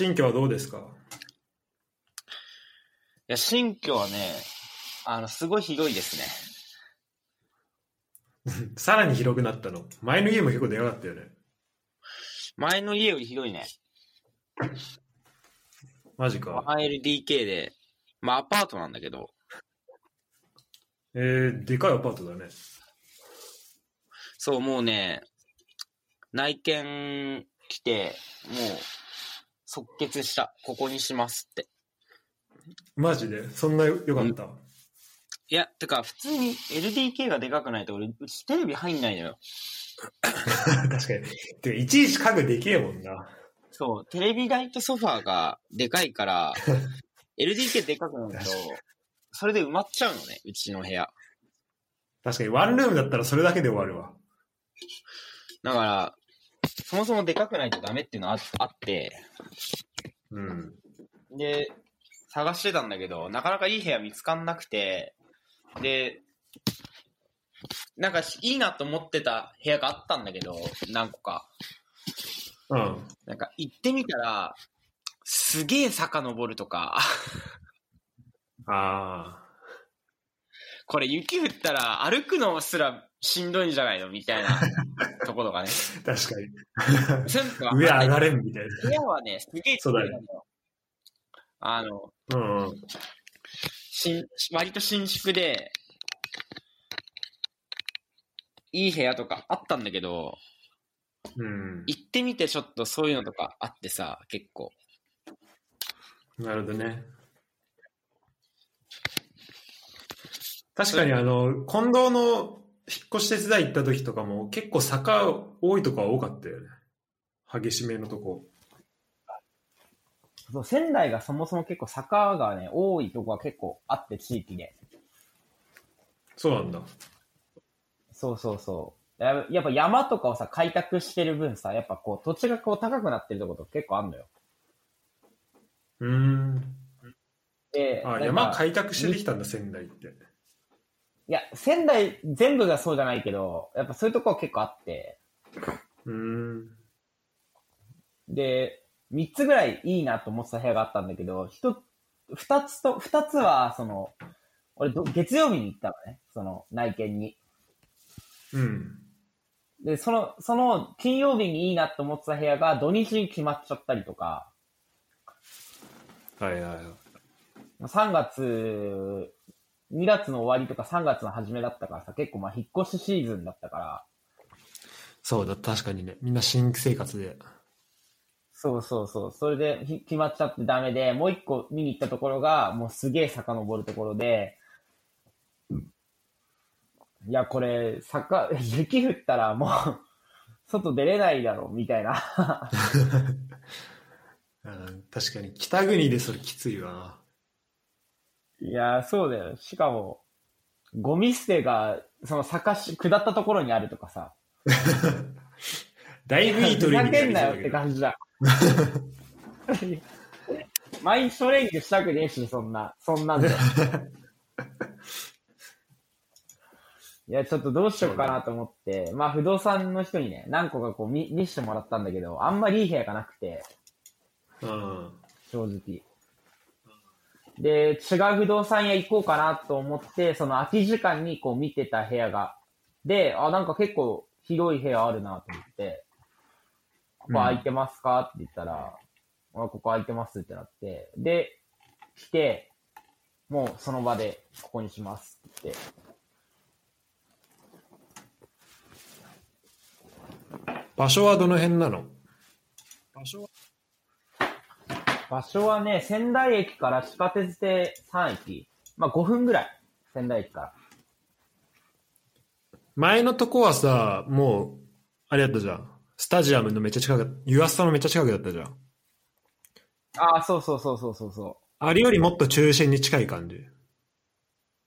新居はどうですか？いや、新居はね、あの、すごい広いですね。さらに広くなったの？前の家も結構でかかったよね。前の家より広いね。マジか。1LDK で、まあアパートなんだけど、えー、でかいアパートだね。そう、もうね、内見来て、もう、即決した。ここにしますって。マジで？そんな良かった、いや、てか、普通に LDK がでかくないと俺、うちテレビ入んないのよ。確かに。てかいちいち家具でけえもんな。そう、テレビ台とソファーがでかいから、LDK でかくないと、それで埋まっちゃうのね、うちの部屋。確かにワンルームだったらそれだけで終わるわ。だから、そもそもでかくないとダメっていうのはああって、うん。で、探してたんだけど、なかなかいい部屋見つかんなくて、で、なんかいいなと思ってた部屋があったんだけど、何個か。うん。なんか行ってみたら、すげえ坂登るとか、あこれ雪降ったら歩くのすらしんどいんじゃないの？みたいな ところがね。あ、確かに。そういうのが上上がれんみたい部屋はね、すげえそうだよ。あの、な。うんうん。新割と新築で、いい部屋とかあったんだけど、うん。行ってみてちょっとそういうのとかあってさ、結構。なるほどね。確かにあの、近藤の引っ越し手伝い行った時とかも結構坂多いとこは多かったよね。激しめのとこ。そう、仙台がそもそも結構坂がね、多いとこが結構あって、地域で。そうなんだ。そうそうそう。ややっぱ山とかをさ、開拓してる分さ、やっぱこう、土地がこう高くなってるとこと結構あんのよ。うーん。で、あ、山開拓してできたんだ、仙台って。いや、仙台全部がそうじゃないけど、やっぱそういうとこは結構あって、うーん。で、三つぐらいいいなと思ってた部屋があったんだけど、一つ、二つと、二つは、その、俺ど、月曜日に行ったのね、その、内見に。うん。で、その、その、金曜日にいいなと思ってた部屋が土日に決まっちゃったりとか、はいはいはい。3月、2月の終わりとか3月の初めだったからさ、結構まあ引っ越しシーズンだったから、そうだ、確かにね。みんな新生活で。そうそうそう。それでひ決まっちゃってダメで、もう一個見に行ったところが、もうすげえ遡るところで、いや、これ、坂、雪降ったらもう、外出れないだろ、みたいな。うん確かに、北国でそれきついわな。いや、そうだよ。しかも、ゴミ捨てが、その坂し、下ったところにあるとかさ。だいぶいい取りふざにけんなよって感じだ。毎日トレーニングしたくねえし、そんな、そんなんで。いや、ちょっとどうしようかなと思って、まあ不動産の人にね、何個かこう見見してもらったんだけど、あんまりいい部屋がなくて、うん。正直。で、違う不動産屋行こうかなと思って、その空き時間にこう見てた部屋が、で、あ、なんか結構広い部屋あるなと思って、ここ空いてますかって言ったら、あ、ここ空いてますってなって、で、来て、もうその場でここにしますって。って。場所はどの辺なの？場所は場所はね、仙台駅から地下鉄で3駅。まあ5分ぐらい。仙台駅から。前のとこはさ、もう、あれやったじゃん。スタジアムのめっちゃ近く、ユアスタのめっちゃ近くだったじゃん。ああ、そうそうそうそうそうそう。あれよりもっと中心に近い感じ。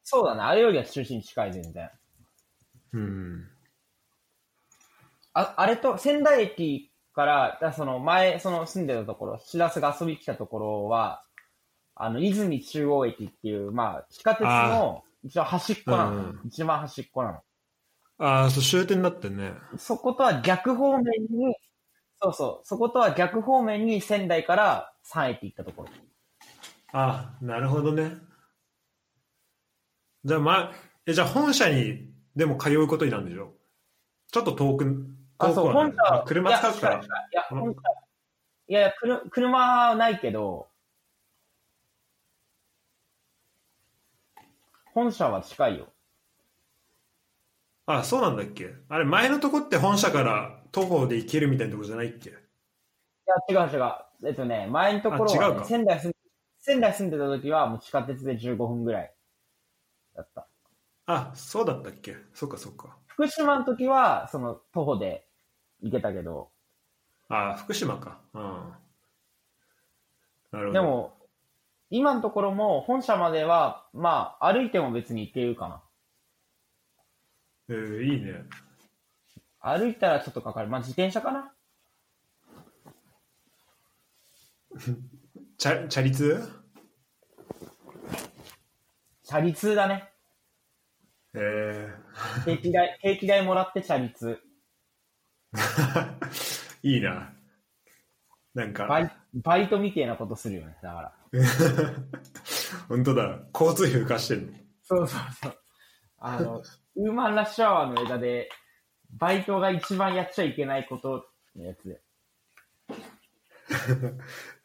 そうだね。あれよりは中心に近い、全然。うん。あ、あれと、仙台駅から、だその前、その住んでたところ、しらすが遊びに来たところは、あの、泉中央駅っていう、まあ、地下鉄の、一応端っこなの、うん一番端っこなの。ああ、そう、終点だってね。そことは逆方面に、そうそう。そことは逆方面に仙台から三駅行ったところ。あなるほどね。じゃあ、まあ、え、じゃあ本社にでも通うことになるんでしょ？ちょっと遠く、あ、そう、本社は。あ車使うからいや、。本社いやいや、車はないけど、本社は近いよ。あ、そうなんだっけ？あれ、前のとこって本社から徒歩で行けるみたいなとこじゃないっけ？いや、違う違う。えっとね、前のところは、ね仙台住ん仙台住んでた時はもう地下鉄で15分ぐらいだった。あ、そうだったっけ？そっかそっか。福島の時は、その徒歩で行けたけど、あ、福島か。うん。なるほど。で、も、今のところも本社までは、まあ、歩いても別に行けるかな。えー、いいね。歩いたらちょっとかかる。まあ、自転車かな チャチャリ通？チャリ通だね。え定期 代、定期代もらってチャリ通。ー、いいな。なんか、バイバイトみたいなことするよね。だから。本当だ。交通費浮かしてるの。そうそうそう。あの、ウーマンラッシュアワーの枝で、バイトが一番やっちゃいけないことのやつで。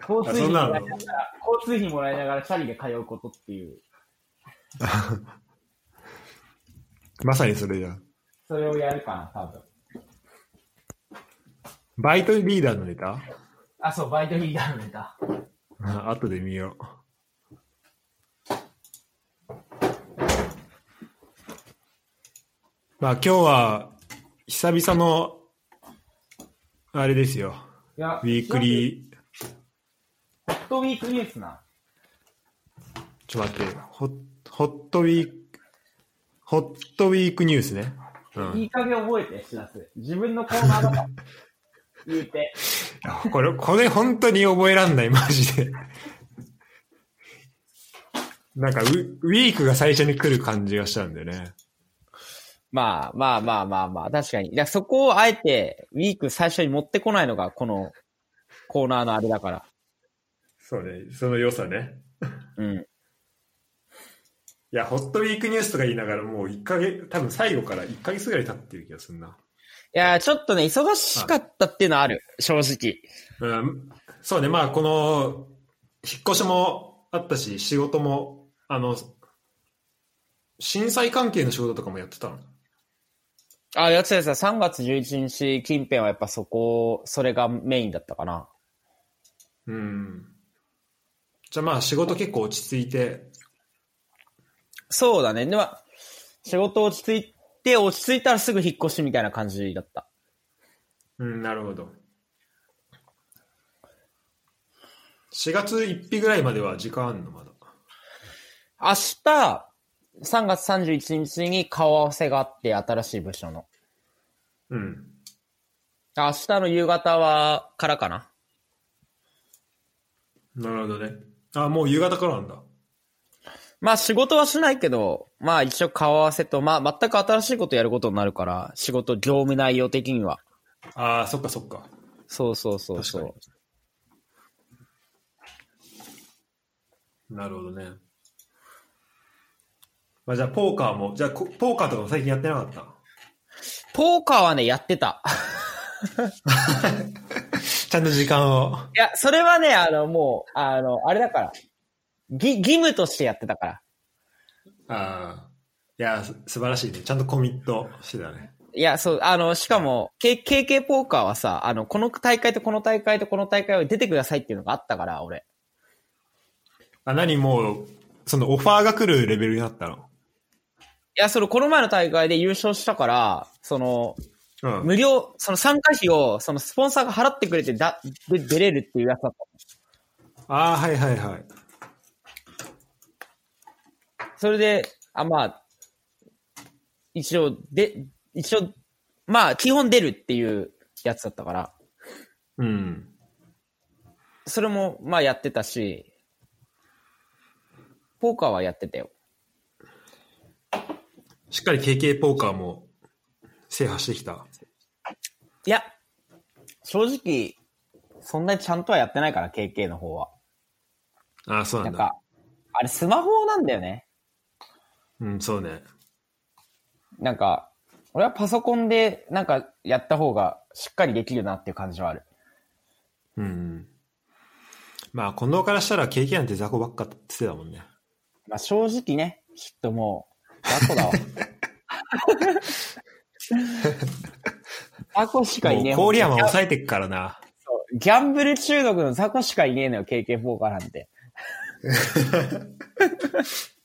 交通費もらいながら、交通費もらいながらチャリで通うことっていう、まさにそれじゃん。それをやるかな、多分。バイトリーダーのネタ？あ、そう、バイトリーダーのネタ。あ後で見よう。まあ今日は久々のあれですよ。いやウィークリー、ホットウィークニュースな。ちょっと待って、ホッホットウィーク、ホットウィークニュースね。うん。いい加減覚えて、しらす。自分のコーナーだから。言うて。これ、これ本当に覚えらんない、マジで。なんかウ、ウィークが最初に来る感じがしたんだよね。まあまあまあまあまあ、確かに。いや、そこをあえて、ウィーク最初に持ってこないのが、このコーナーのあれだから。そうね、その良さね。うん。いや、ホットウィークニュースとか言いながらもう1ヶ月、多分最後から1ヶ月ぐらい経ってる気がするな。いや、ちょっとね、忙しかったっていうのはある。正直。うん、そうね、まあこの、引っ越しもあったし、仕事も、あの、震災関係の仕事とかもやってたの？あ、やつやつ3月11日近辺はやっぱそこ、それがメインだったかな。うん。じゃあまあ仕事結構落ち着いて、そうだね。では、仕事落ち着いて、落ち着いたらすぐ引っ越しみたいな感じだった。うん、なるほど。4月1日ぐらいまでは時間あんのまだ？明日、3月31日に顔合わせがあって、新しい部署の。うん。明日の夕方は、からかな。なるほどね。あ、もう夕方からなんだ。まあ仕事はしないけど、まあ一応顔合わせと、まあ全く新しいことやることになるから、仕事業務内容的には。ああ、そっかそっか。そうそうそうそう。に。なるほどね。まあじゃあポーカーも、じゃあこポーカーとかも最近やってなかった？ポーカーはね、やってた。ちゃんと時間を。いや、それはね、あの、もう、あの、あれだから。ぎ、義務としてやってたから。ああ。いや、す素晴らしいね。ちゃんとコミットしてたね。いや、そう、あの、しかも、KK ポーカーはさ、あの、この大会とこの大会とこの大会を出てくださいっていうのがあったから、俺。あ、何もう、そのオファーが来るレベルになったの？いや、その、この前の大会で優勝したから、その、うん。無料、その参加費を、そのスポンサーが払ってくれてだ、で、出れるっていうやつだったああ、はいはいはい。それで、あ、まあ、一応、で、一応、まあ、基本出るっていうやつだったから、うん。それも、まあやってたし、ポーカーはやってたよ。しっかり KK ポーカーも制覇してきた。いや、正直、そんなにちゃんとはやってないから、KK の方は。ああ、そうなだ。なんんか、あれスマホなんだよね。うん、そうね。なんか、俺はパソコンでなんかやった方がしっかりできるなっていう感じはある。うんうん。まあ、近藤からしたら経験なんて雑魚ばっかって言ってたもんね。まあ正直ね、きっともう、雑魚だわ。雑魚しかいねえもう郡山抑えてっからな。そうギャンブル中毒の雑魚しかいねえのよ、KK4 からなんて。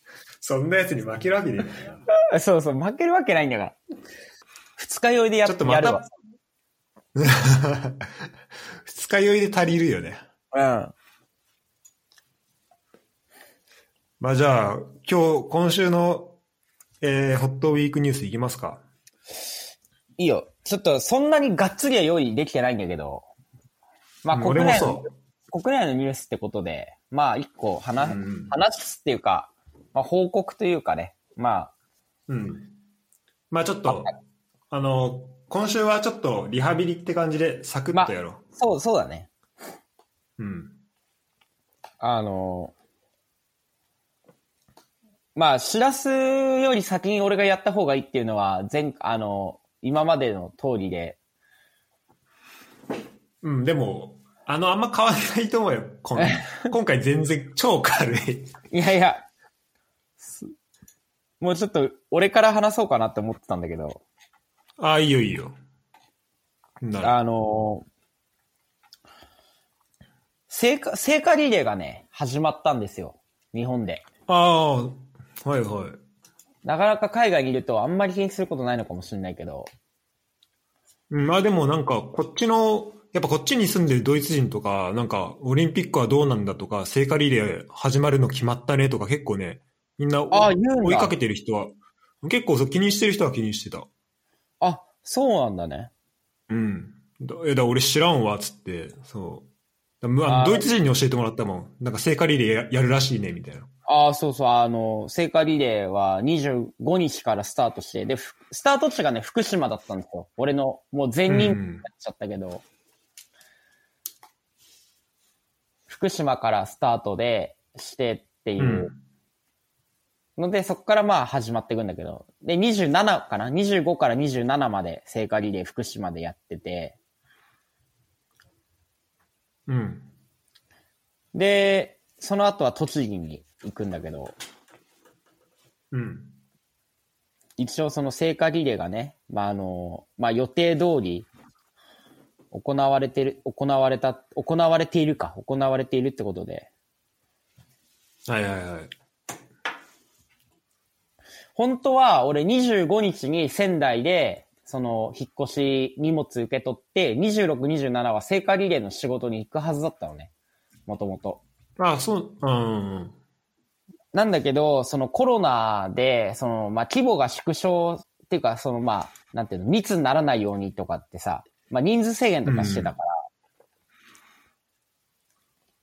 そんなやつに負けるわけねえんだよ そうそう、負けるわけないんだから。二日酔いでやちょっとやるわ。二日酔いで足りるよね。うん。まあじゃあ、今日、今週の、えー、ホットウィークニュースいきますか。いいよ。ちょっとそんなにがっつりは用意できてないんだけど、まあ国俺も内のそ、国内のニュースってことで、まあ一個話、うん話すっていうか、まあ報告というかね、まあ、う。うん。まあちょっと、あの、今週はちょっとリハビリって感じでサクッとやろそう、そうだね。う。うん。あの、まあ、しらすより先に俺がやった方がいいっていうのは、前、あの、今までの通りで、うん、でも、あの、あんま変わらないと思うよ。今 今回全然超軽い。いやいや、すもうちょっと俺から話そうかなって思ってたんだけど、ああ、いいよいいよ。あの、聖火、聖火リレーがね、始まったんですよ。日本で。ああ、はいはい。なかなか海外にいるとあんまり気にすることないのかもしれないけど、うんまあでもなんか、こっちの、やっぱこっちに住んでるドイツ人とか、なんか、オリンピックはどうなんだとか、聖火リレー始まるの決まったねとか結構ね、みんな。追いかけてる人は、結構そう気にしてる人は気にしてた。あ、そうなんだね。うん。だえだ俺知らんわ、つって、そう。あドイツ人に教えてもらったもん。なんか聖火リレーややるらしいね、みたいな。ああ、そうそう、あの、聖火リレーは25日からスタートして、で、ふスタート地がね、福島だったんですよ。俺の、もう全人になっちゃったけど、福島からスタートでしてっていううんので、そこからまあ始まっていくんだけど、で、27かな ?25 から27まで聖火リレー福島でやってて、うん。で、その後は栃木に行くんだけど、うん。一応その聖火リレーがね、まあ、あの、まあ、予定通り行われてる、行われた、行われているか、行われているってことで、はいはいはい。本当は俺25日に仙台で、その、引っ越し荷物受け取って、26、27は聖火リレーの仕事に行くはずだったのね。もともと。あそう、うん。なんだけど、そのコロナで、その、まあ、規模が縮小っていうか、その、まあ、なんていうの、密にならないようにとかってさ、まあ、人数制限とかしてたから、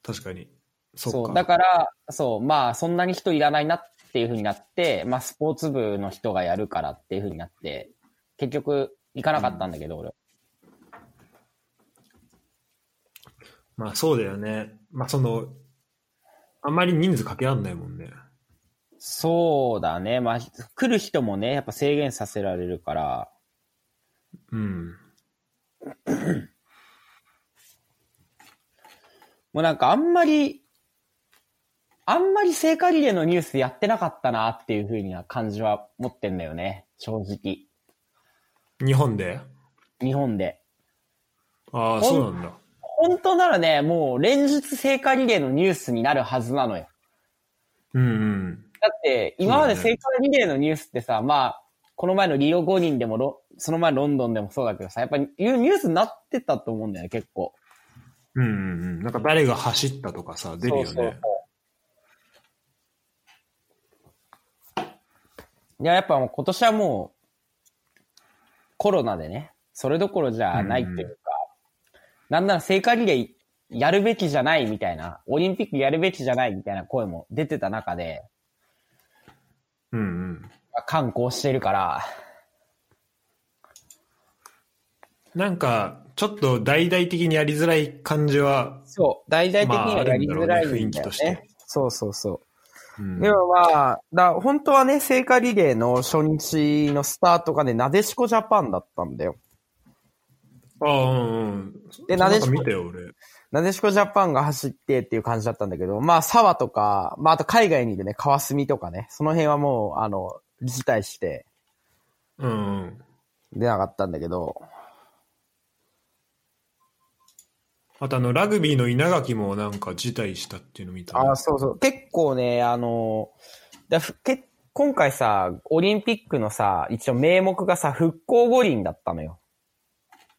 確かに。そそう。だから、そう、まあ、そんなに人いらないなっていう風になって、まあ、スポーツ部の人がやるからっていう風になって、結局、行かなかったんだけど、俺。まあそうだよね。まあその、あんまり人数かけらんないもんね。そうだね。まあ、来る人もね、やっぱ制限させられるから、うん。もうなんかあんまり、あんまり聖火リレーのニュースやってなかったなっていう風な感じは持ってんだよね。正直。日本で？日本で。ああ、そうなんだ。本当ならね、もう連日聖火リレーのニュースになるはずなのよ。うんうん。だって、今まで聖火リレーのニュースってさ、まあ、この前のリオ五人でもロ、その前ロンドンでもそうだけどさ、やっぱりニュニュースになってたと思うんだよね、結構。うんうんうん。なんか誰が走ったとかさ、出るよね。そうそうそういや、やっぱもう今年はもう、コロナでね、それどころじゃないっていうか、なんなら聖火リレーやるべきじゃないみたいな、オリンピックやるべきじゃないみたいな声も出てた中で、うんうん。まあ観光してるから、なんか、ちょっと大々的にやりづらい感じは、そう、大々的にはやりづらいね雰囲気としてそうそうそう。うんでもまあ、だ本当はね、聖火リレーの初日のスタートがね、なでしこジャパンだったんだよ。ああ、うんうん。でなでしこか見たよ、俺。なでしこジャパンが走ってっていう感じだったんだけど、まあ、沢とか、まあ、あと海外にいるね、川澄とかね、その辺はもう、あの、辞退してうんうん。出なかったんだけど、あとあの、ラグビーの稲垣もなんか辞退したっていうの見た。あそうそう。結構ね、あの、だふけ今回さ、オリンピックのさ、一応名目がさ、復興五輪だったのよ。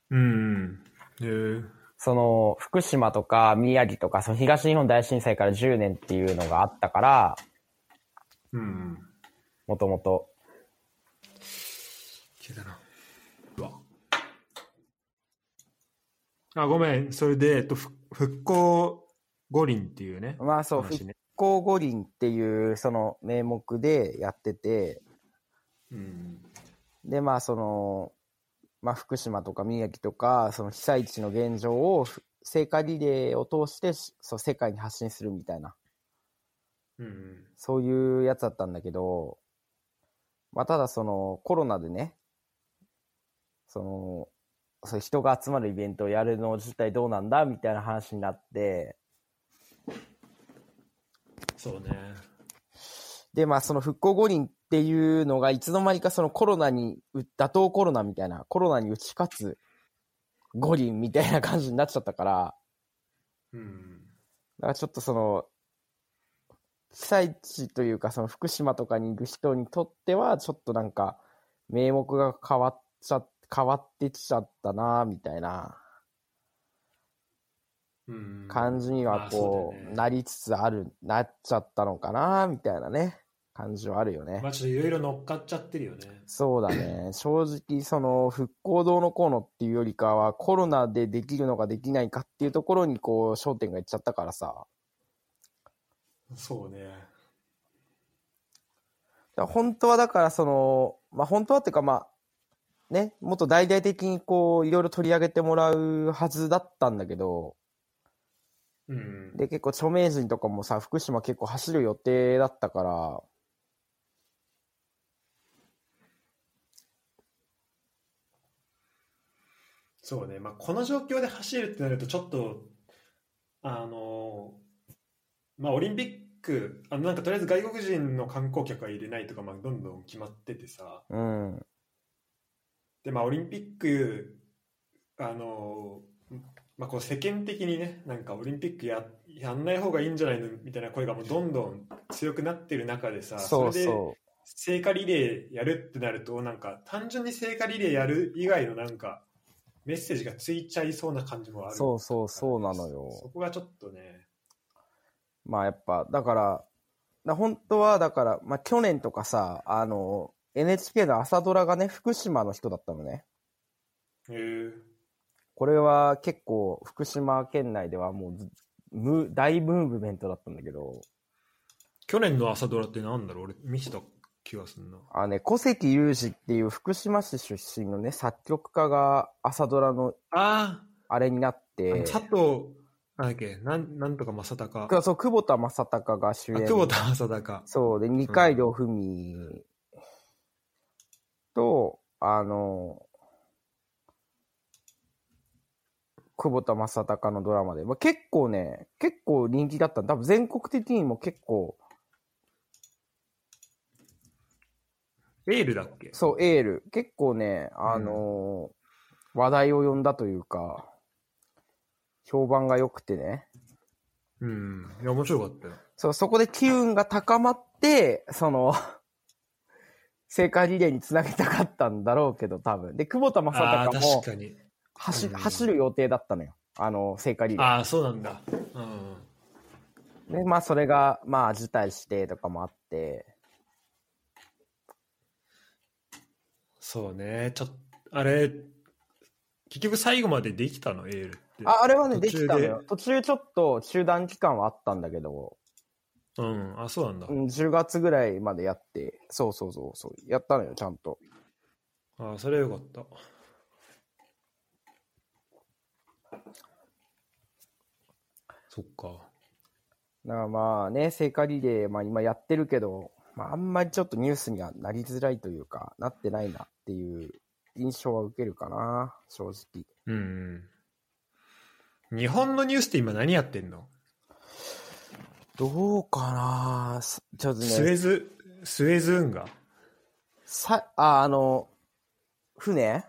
うんえその、福島とか宮城とか、その東日本大震災から10年っていうのがあったから、うんうん。もともと。消えたな。うわ。あ、ごめん。それで、えっと、ふ復興五輪っていうね。まあそう、ね。興五輪っていう、その名目でやってて、うん。で、まあその、まあ福島とか宮城とか、その被災地の現状を、ふ聖火リレーを通して、そう、世界に発信するみたいな。うんうん。そういうやつだったんだけど、まあ、ただそのコロナでね、その、そういう人が集まるイベントをやるの自体どうなんだみたいな話になって、そうね。で、まあその復興五輪っていうのがいつの間にかそのコロナに、う打倒コロナみたいな、コロナに打ち勝つ五輪みたいな感じになっちゃったから、うん。だからちょっとその、被災地というか、その福島とかにいる人にとっては、ちょっとなんか、名目が変わっちゃ、変わってきちゃったな、みたいなうん。感じにはまあこう、なりつつある、なっちゃったのかな、みたいなね、感じはあるよね。まあちょっといろいろ乗っかっちゃってるよね。そうだね。正直、その、復興どうのこうのっていうよりかは、コロナでできるのかできないかっていうところに、こう、焦点がいっちゃったからさ。そうね。本当はだからその、まあ本当はっていうかまあ、ね、もっと大々的にこう、いろいろ取り上げてもらうはずだったんだけど、うん。で、結構著名人とかもさ、福島結構走る予定だったから、そうね。まあこの状況で走るってなるとちょっと、あの、まあオリンピック、あのなんかとりあえず外国人の観光客は入れないとか、まあどんどん決まっててさ。うん、で、まあオリンピック、あの、まあこう世間的にね、なんかオリンピックややんない方がいいんじゃないの？みたいな声がもうどんどん強くなってる中でさ、そうれでそ聖火リレーやるってなるとなんか単純に聖火リレーやる以外のなんかメッセージがついちゃいそうな感じもあう、る。そうそうそうなのよ。そこがちょっとね。まあやっぱ、だから、だ本当はだから、まあ去年とかさ、あの、NHK の朝ドラがね、福島の人だったのね。へえこれは結構福島県内ではもうずム大ムーブメントだったんだけど、去年の朝ドラってなんだろう？俺見てた気がするな。あのね、小関裕二っていう福島市出身のね、作曲家が朝ドラのああれになっあて、佐藤なんだっけ？なんなんとか正隆。そう、久保田正孝が主演。あ久保田正隆。そう、で、二階堂ふみと、あの、久保田正孝のドラマで、まあ、結構ね、結構人気だった。多分全国的にも結構、エールだっけ？そう、エール。結構ね、あのー話題を呼んだというか、評判が良くてね。うんいや面白かったよそう、そこで機運が高まって、その、聖火リレーにつなげたかったんだろうけど、多分。で、久保田正ああ孝も走,、うん。走る予定だったのよ。あの、聖火リレー。ああそうなんだ。うん。で、まあ、それが、まあ、辞退してとかもあって、そうね。ちょっとあれ結局最後までできたの？エールって。あ、あれはね、できたのよ。途中ちょっと中断期間はあったんだけど、うん、あ、そうなんだ。10月ぐらいまでやって、そうそうそうそう、やったのよ、ちゃんと。ああ、それよかった。そっか。だからまあね、聖火リレー、まあ今やってるけど、まああんまりちょっとニュースにはなりづらいというか、なってないなっていう印象は受けるかな、正直。うん。日本のニュースって今何やってんの？どうかな？すちょっとスね、エズ、スエズ運河？さ、あ、あの、船？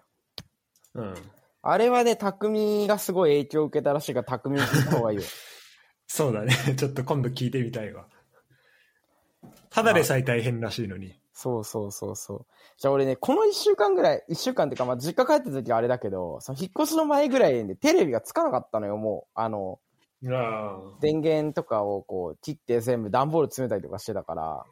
うん。あれはね、匠がすごい影響を受けたらしいから、匠に聞いた方がいいよ。そうだね。ちょっと今度聞いてみたいわ。ただでさえ大変らしいのに。そうそうそうそう。じゃあ俺ね、この一週間ぐらい、一週間っていうか、まあ実家帰った時はあれだけど、その引っ越しの前ぐらいでテレビがつかなかったのよ、もう。あの、あ電源とかをこう切って全部段ボール詰めたりとかしてたから、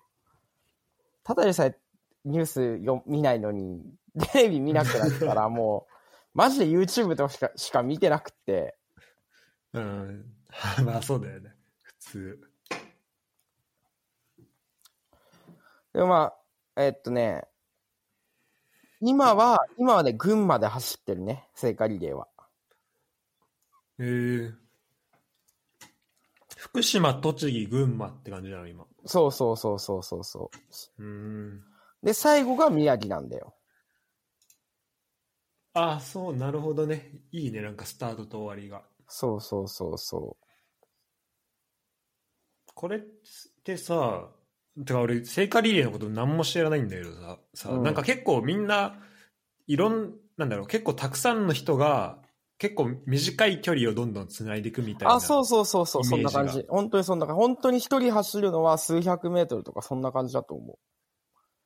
ただでさえニュースよ見ないのに、テレビ見なくなったから もう、マジで YouTube とかしかしか見てなくって、あ。うん。まあそうだよね。普通。でもまあ、えっとね、今は、今はね、群馬で走ってるね、聖火リレーは。えー、福島、栃木、群馬って感じなの今。そうそうそうそうそうそうーん。う。で、最後が宮城なんだよ。ああ、そう、なるほどね。いいね、なんかスタートと終わりが。そうそうそうそこれってさ、てか俺、聖火リレーのこと何も知らないんだけどさ、さうんなんか結構みんな、いろん、なんだろう、結構たくさんの人が、結構短い距離をどんどん繋いでいくみたいな。あ、そうそうそうそう、そんな感じ。本当にそんな感じ。本当に一人走るのは数百メートルとかそんな感じだと思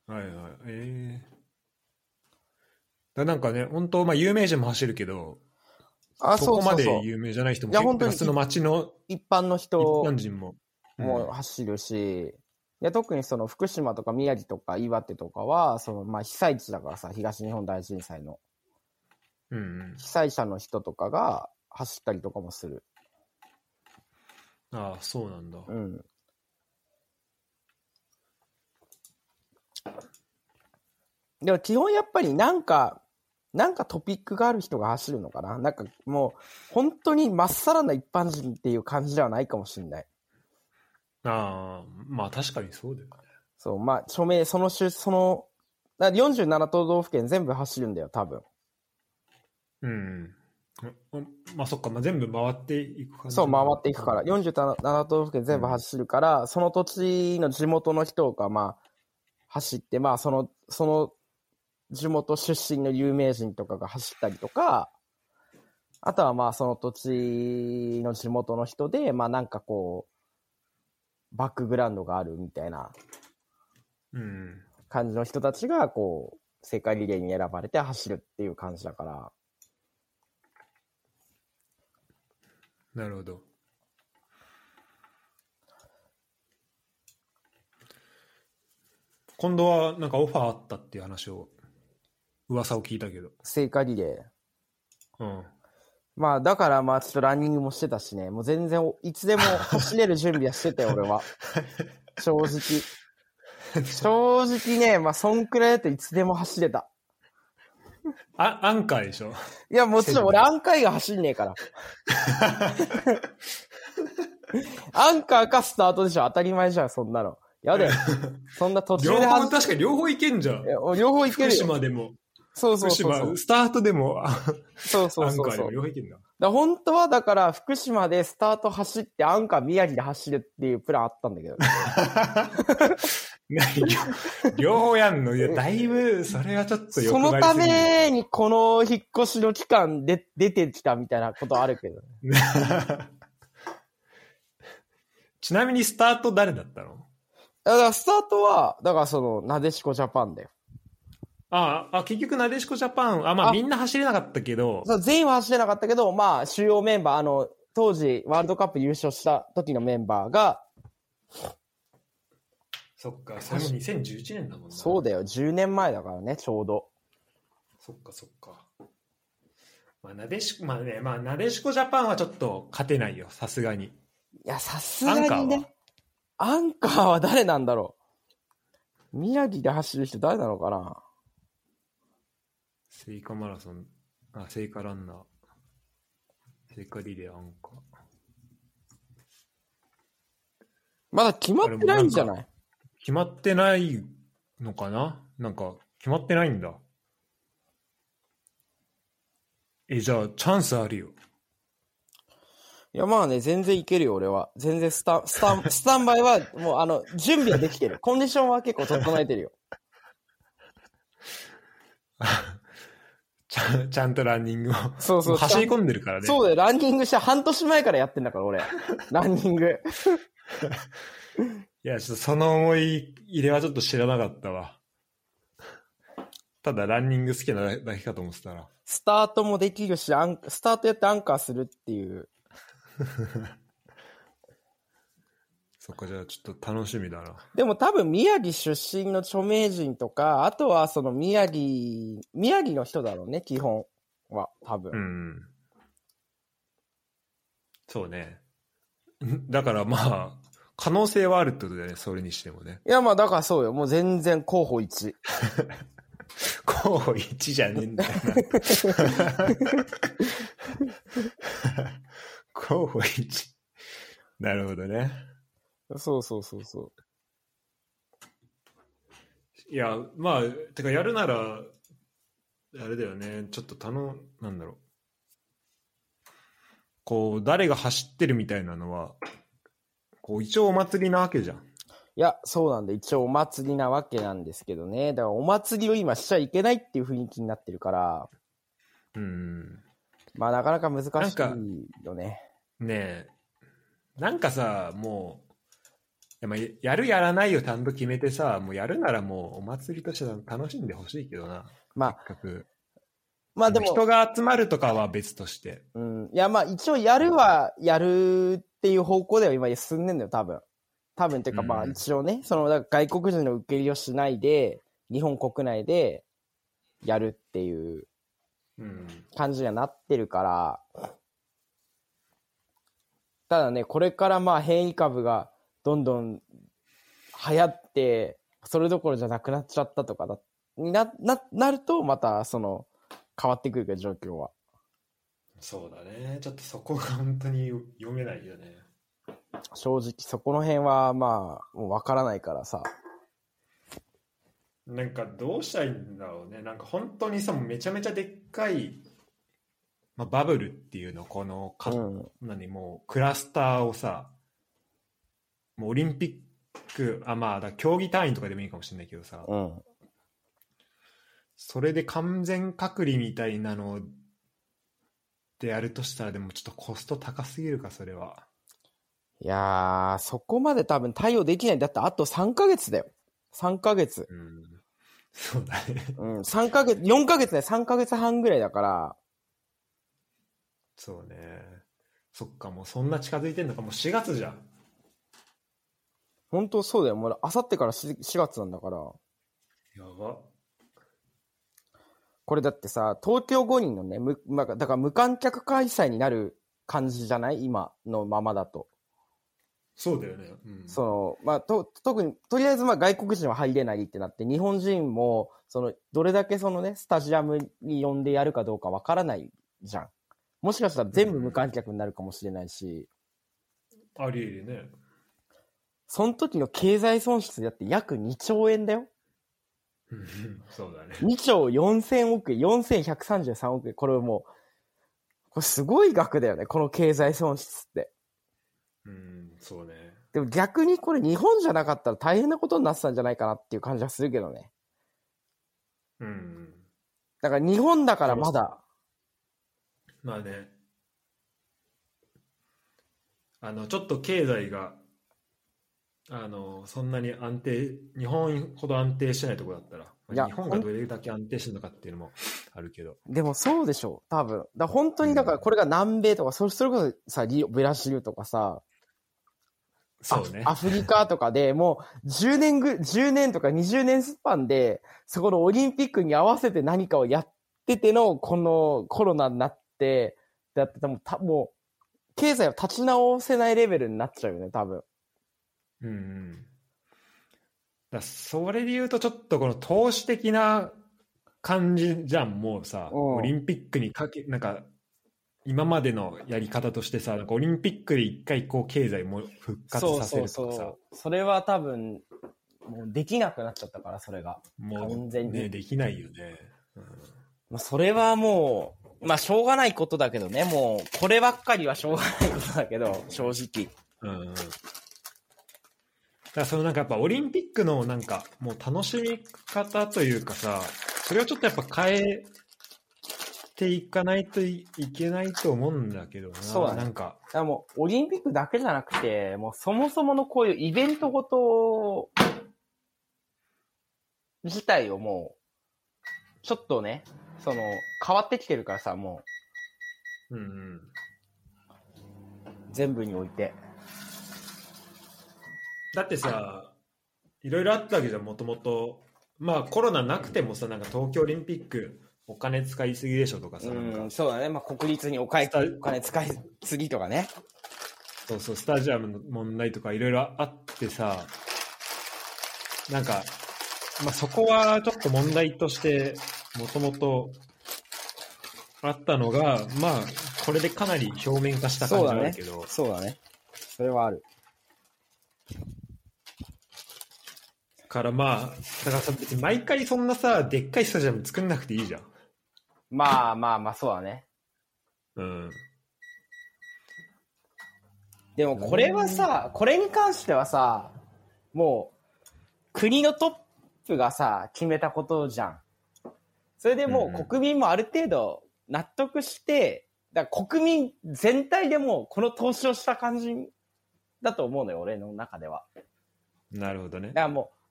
う。はいはい。ええだなんかね、本当まあ有名人も走るけど、あ、そこまでそうそうそう。有名じゃない人もいや本当に普通の街の一般の一人般人も。も走るし、で特にその福島とか宮城とか岩手とかは、そのまあ被災地だからさ、東日本大震災のうん、うん被災者の人とかが走ったりとかもする。うん。ああ、そうなんだ。うん。でも基本やっぱりなんか、なんかトピックがある人が走るのかななんかもう、本当にまっさらな一般人っていう感じではないかもしれない。ああ、まあ確かにそうだよね。そう、まあ、署名、その種、その、だから47都道府県全部走るんだよ、多分。うん。うんまあそっか、まあ、全部回っていく感じそう、回っていくから。47都道府県全部走るから、その土地の地元の人が、まあ、走って、まあ、その、その、地元出身の有名人とかが走ったりとか、あとはまあ、その土地の地元の人で、まあ、なんかこう、バックグラウンドがあるみたいなうん。感じの人たちが、こう、世界リレーに選ばれて走るっていう感じだから、なるほど。今度はなんかオファーあったっていう話を、噂を聞いたけど。聖火リレー。うん。まあ、だからまあ、ちょっとランニングもしてたしね、もう全然、いつでも走れる準備はしてたよ、俺は。正直。正直ね、まあ、そんくらいだといつでも走れた。あ、アンカーでしょ？いや、もちろん俺アンカー以外走んねえから。アンカーかスタートでしょ、当たり前じゃん、そんなの。やだよ。そんな途中両方、確かに両方いけんじゃん両方いけ福るよ。島でも、そうそう福そうそう島、。スタートでも、あそうそうアンカーでもそうそう。両方いけんだ。だ本当はだから福島でスタート走ってアンカー宮城で走るっていうプランあったんだけど、何 両 両方やんの。いや、だいぶ、それはちょっと欲そのためにこの引っ越しの期間で出てきたみたいなことあるけど、ちなみにスタート誰だったの？だからスタートは、だからその、なでしこジャパンだよ。ああ、結局、なでしこジャパン、あ、まああみんな走れなかったけど、そう全員は走れなかったけど、まあ、主要メンバー、あの、当時ワールドカップ優勝した時のメンバーが、そっか、それも2011年だもんな。そうだよ、10年前だからね、ちょうど。そっかそっか。まあ、なでしこ、まあね、まあ、なでしこジャパンはちょっと勝てないよ、さすがに。いや、さすがにアンカーはね。アンカーは誰なんだろう。宮城で走る人誰なのかな聖火マラソン、あ、聖火ランナー、聖火リレーアンカー。まだ決まってないんじゃない？決まってないのかな？なんか、決まってないんだ。え、じゃあ、チャンスあるよ。いや、まあね、全然いけるよ、俺は。全然スタン、スタン、スタンバイは、もう、あの、準備はできてる。コンディションは結構整えてるよ。ちゃちゃんとランニングを。そうそう。走り込んでるからね。そうだよ、ランニングして半年前からやってんだから、俺。ランニング。いや、ちょっとその思い入れはちょっと知らなかったわ。ただランニング好きなだけかと思ってたら。スタートもできるし、アンスタートやってアンカーするっていう。そっか、じゃあちょっと楽しみだな。でも多分宮城出身の著名人とか、あとはその宮城、宮城の人だろうね、基本は、多分。うん。そうね。ん だからまあ、可能性はあるってことだよね、それにしてもね。いや、まあだからそうよ。もう全然候補1。候補1じゃねえんだよな。候補1。なるほどね。そうそうそうそう。いや、まあ、てかやるなら、あれだよね、ちょっとたの、なんだろう。こう、誰が走ってるみたいなのは、こう、一応お祭りなわけじゃん。いや、そうなんで、一応お祭りなわけなんですけどね。だからお祭りを今しちゃいけないっていう雰囲気になってるから、うん。まあなかなか難しいよね。ねえ、なんかさ、もう、やまあやるやらないをちゃんと決めてさ、もうやるならもうお祭りとして楽しんでほしいけどな。まあ。まあでも、人が集まるとかは別として。うん。いや、まあ一応やるはやるっていう方向では今進んでんだよ、多分。多分っていうか、うんまあ一応ね、そのだから外国人の受け入れをしないで、日本国内でやるっていううん。感じにはなってるから、ただね、これからまあ変異株がどんどん流行って、それどころじゃなくなっちゃったとかだ、にな、な、なると、またその、変わってくるけど、状況は。そうだね。ちょっとそこが本当に読めないよね。正直、そこの辺はまあ、もうわからないからさ。なんかどうしたらいいんだろうね。なんか本当にさ、めちゃめちゃでっかい、まあ、バブルっていうの、このか、うん。何もうクラスターをさ、もうオリンピック、あ、まあ、だ競技単位とかでもいいかもしれないけどさ、うん。それで完全隔離みたいなのでやるとしたら、でもちょっとコスト高すぎるか、それは。いやー、そこまで多分対応できない。だってあと3ヶ月だよ。3ヶ月。うん。そうだね。うん。3ヶ月、4ヶ月ね、3ヶ月半ぐらいだから、そうね。そっか、もうそんな近づいてんのか、もう4月じゃん。本当そうだよ。もう、あさってから 4, 4月なんだから。やば。これだってさ、東京五輪のね、む、まあ、だから無観客開催になる感じじゃない？今のままだと。そうだよね。うん。その、まあ、と、特に、とりあえずまあ外国人は入れないってなって、日本人も、その、どれだけそのね、スタジアムに呼んでやるかどうかわからないじゃん。もしかしたら全部無観客になるかもしれないし、あり得るね。その時の経済損失だって約2兆円だよ。うんそうだね。2兆4000億円、4133億円。これもう、これすごい額だよね、この経済損失って。うん、そうね。でも逆にこれ日本じゃなかったら大変なことになってたんじゃないかなっていう感じはするけどね。うん。だから日本だからまだ、まあね。あの、ちょっと経済が、あの、そんなに安定、日本ほど安定してないところだったら、まあいや日本がどれだけ安定してるのかっていうのも あるけど。でもそうでしょう、多分。だ本当にだからこれが南米とか、それそれこそさ、リオブラジルとかさ、そうねア。アフリカとかでもう10年ぐ、10年とか20年スパンで、そこのオリンピックに合わせて何かをやってての、このコロナになって、だってもう、経済を立ち直せないレベルになっちゃうよね、多分。うんうん。だそれで言うと、ちょっとこの投資的な感じじゃん、もうさ、うんオリンピックにかけ、なんか、今までのやり方としてさ、なんかオリンピックで一回こう経済も復活そうさせそうるとかさ、そう。それは多分、もうできなくなっちゃったから、それが。もう完全にね、できないよね。うんまあ、それはもう、まあ、しょうがないことだけどね、もう、こればっかりはしょうがないことだけど、正直。うんうん。だからそのなんかやっぱオリンピックのなんかもう楽しみ方というかさ、それをちょっとやっぱ変えていかないといけないと思うんだけどな。そうだねなんか、だもう、オリンピックだけじゃなくて、もうそもそものこういうイベントごと、自体をもう、ちょっとね、その、変わってきてるからさ、もうんうん。う、全部において。だってさ、いろいろあったわけじゃん、もともと。まあコロナなくてもさ、なんか東京オリンピックお金使いすぎでしょとかさ、なんかうん、そうだね。まあ、国立にお金お金使いすぎとかね。そうそう、スタジアムの問題とかいろいろあってさ、なんか、まあ、そこはちょっと問題として、もともとあったのが、まあ、これでかなり表面化した感じはあるけど、そうだね。それはある。からまあ、だからさ、別に毎回そんなさ、でっかいスタジアム作んなくていいじゃん。まあまあまあ、そうだね。うん。でもこれはさ、これに関してはさ、もう、国のトップがさ、決めたことじゃん。それでもうんううん国民もある程度納得して、だから国民全体でもうこの投資をした感じだと思うのよ、俺の中では。なるほどねだ。からもう、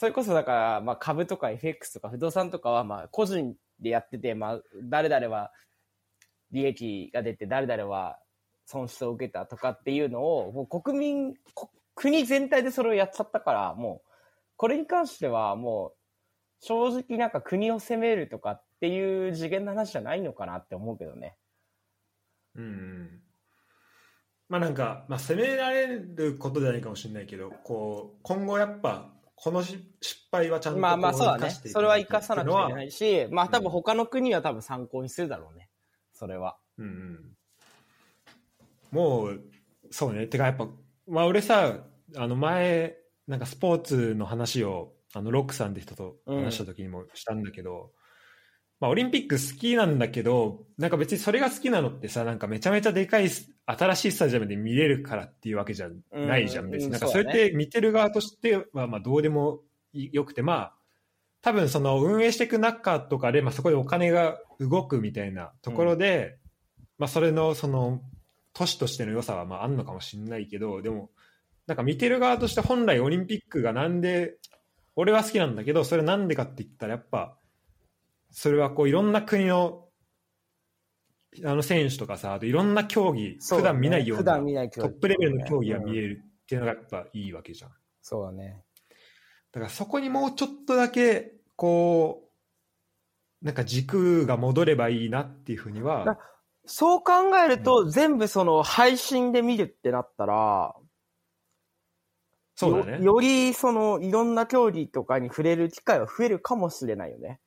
それこそだから、まあ株とか FX とか不動産とかは、まあ個人でやってて、まあ誰々は利益が出て、誰々は損失を受けたとかっていうのを、もう国民、国全体でそれをやっちゃったから、もう、これに関してはもう、正直なんか国を責めるとかっていう次元の話じゃないのかなって思うけどね。うんうん。まあなんか、まあ責められることじゃないかもしれないけど、こう、今後やっぱ、このし失敗はちゃんとまあまあこそうだね。それは生かさなくちゃいけないし、まあ多分うん他の国は多分参考にするだろうね。それは。うんうん、もうそうねてかやっぱまあ俺さあの前なんかスポーツの話をあのロックさんって人と話した時にもしたんだけど、まあ、オリンピック好きなんだけどなんか別にそれが好きなのってさなんかめちゃめちゃでかいす新しいスタジアムで見れるからっていうわけじゃないじゃん、うん別になんかうんそれって見てる側としてはまあどうでもよくてまあ多分その運営していく中とかで、まあ、そこでお金が動くみたいなところで、まあ、それのその都市としての良さはまああんのかもしれないけどでもなんか見てる側として本来オリンピックがなんで俺は好きなんだけどそれなんでかって言ったらやっぱそれはこういろんな国のあの選手とかさあといろんな競技、普段見ないよう普なトップレベルの競技が見える。るっていうのがやっぱいいわけじゃん。そうだね。だからそこにもうちょっとだけこうなんか軸が戻ればいいなっていうふうにはだそう考えると、全部その配信で見るってなったら、そうだねよよりそのいろんな競技とかに触れる機会は増えるかもしれないよね。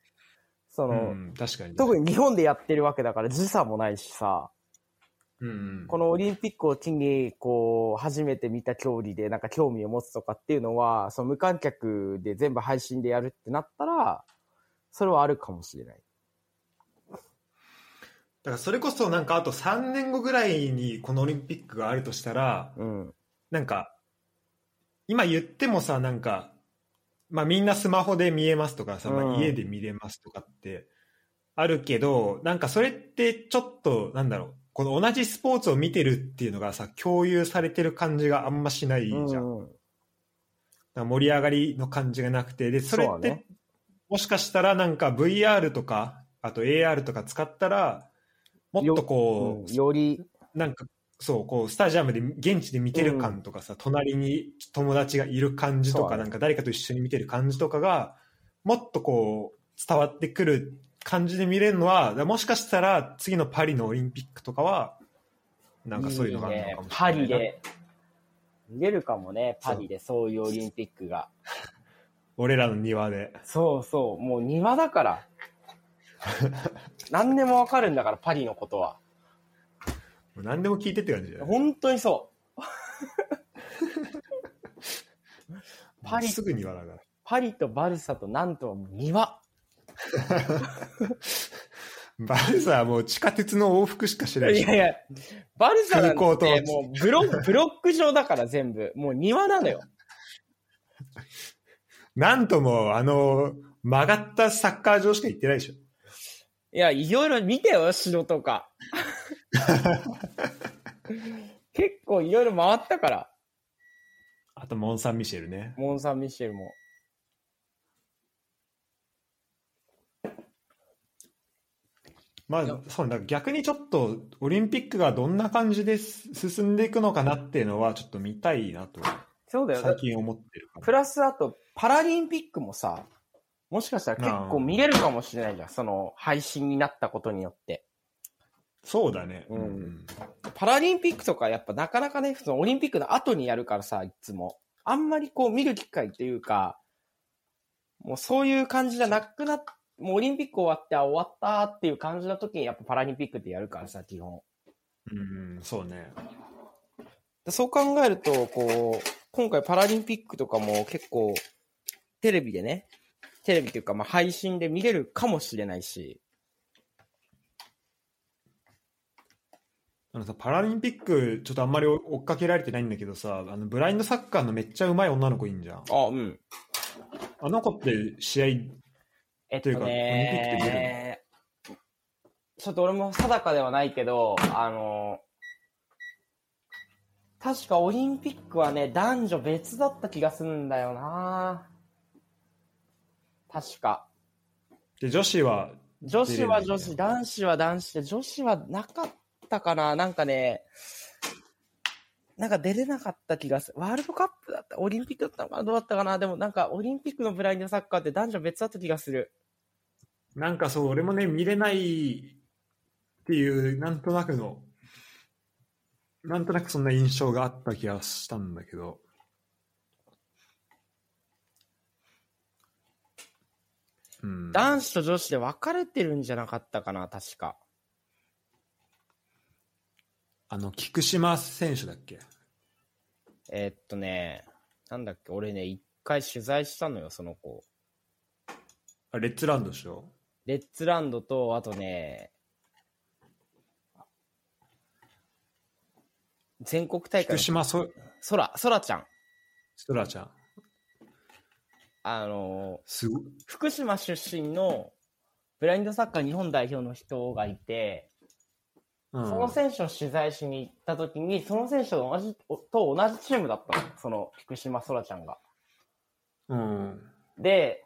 その、うん、確かに特に日本でやってるわけだから時差もないしさ、うんうんこのオリンピックを機に、こう、初めて見た競技でなんか興味を持つとかっていうのは、その無観客で全部配信でやるってなったら、それはあるかもしれない。だからそれこそなんかあと3年後ぐらいにこのオリンピックがあるとしたらうん。なんか今言ってもさなんか、まあ、みんなスマホで見えますとかさ、まうん。あ、家で見れますとかってあるけどなんかそれってちょっとなんだろうこの同じスポーツを見てるっていうのがさ共有されてる感じがあんましないじゃん、だかうん。ら盛り上がりの感じがなくてでそれって、もしかしたらなんか VR とかあと AR とか使ったらもっとこう、うん。より、なんかそうこうスタジアムで現地で見てる感とかさ、隣に友達がいる感じとか、なんか誰かと一緒に見てる感じとかがもっとこう伝わってくる感じで見れるのはもしかしたら次のパリのオリンピックとかはなんかそういうのがあるのかもしれないパリで、見れるかもね、パリでそういうオリンピックが。俺らの庭でそうそう、もう庭だから。何でもわかるんだから、パリのことは。何でも聞いてって感じだよね。本当にそう。パリすぐに笑うから。パリとバルサとなんとも庭。バルサはもう地下鉄の往復しかしてないし。いやいや、バルサなん空港てともうブロブロック状だから全部。もう庭なのよ。なんとも、あの、曲がったサッカー場しか行ってないでしょ。いや、いろいろ見てよ、城とか。結構いろいろ回ったから、あと、モン・サン・ミシェルね。モン・サン・ミシェルも。まあ、そうだ逆にちょっと、オリンピックがどんな感じで進んでいくのかなっていうのは、ちょっと見たいなと、そうだよ。最近思ってるかプラス、あと、パラリンピックもさ、もしかしたら結構見れるかもしれないじゃん。その、配信になったことによって。そうだね。うんパラリンピックとかやっぱなかなかね、そのオリンピックの後にやるからさ、いつも。あんまりこう見る機会っていうか、もうそういう感じじゃなくなっ、もうオリンピック終わって、あ、終わったっていう感じの時にやっぱパラリンピックってやるからさ、基本。うん、そうね。でそう考えると、こう、今回パラリンピックとかも結構、テレビでね、テレビっていうか、まあ配信で見れるかもしれないし、あのさ、パラリンピック、ちょっとあんまり追っかけられてないんだけどさ、あの、ブラインドサッカーのめっちゃ上手い女の子いんじゃん。あ、うん。あの子って試合、えっとというかね、ちょっと俺も定かではないけど、あの、確かオリンピックはね、男女別だった気がするんだよな確か。で、女子は、女子は女子、男子は男子で、女子はなかったかな？なんかね、なんか出れなかった気がする。ワールドカップだった？オリンピックだったのかな？どうだったかな？でもなんかオリンピックのブラインドサッカーって男女別だった気がする。なんかそう、俺もね、見れないっていう、なんとなくの、なんとなくそんな印象があった気がしたんだけど、うん、男子と女子で分かれてるんじゃなかったかな？確か。あの、菊島選手だっけ？えーっとね、なんだっけ、俺ね、一回取材したのよ、その子。あレッツランドでしょ？レッツランドと、あとね、全国大会菊島そ、そら、そらちゃん。そらちゃん。あの、すご福島出身のブラインドサッカー日本代表の人がいて、うん、その選手を取材しに行った時に、その選手と同じ、と同じチームだったの。その菊島そらちゃんが。うん。で、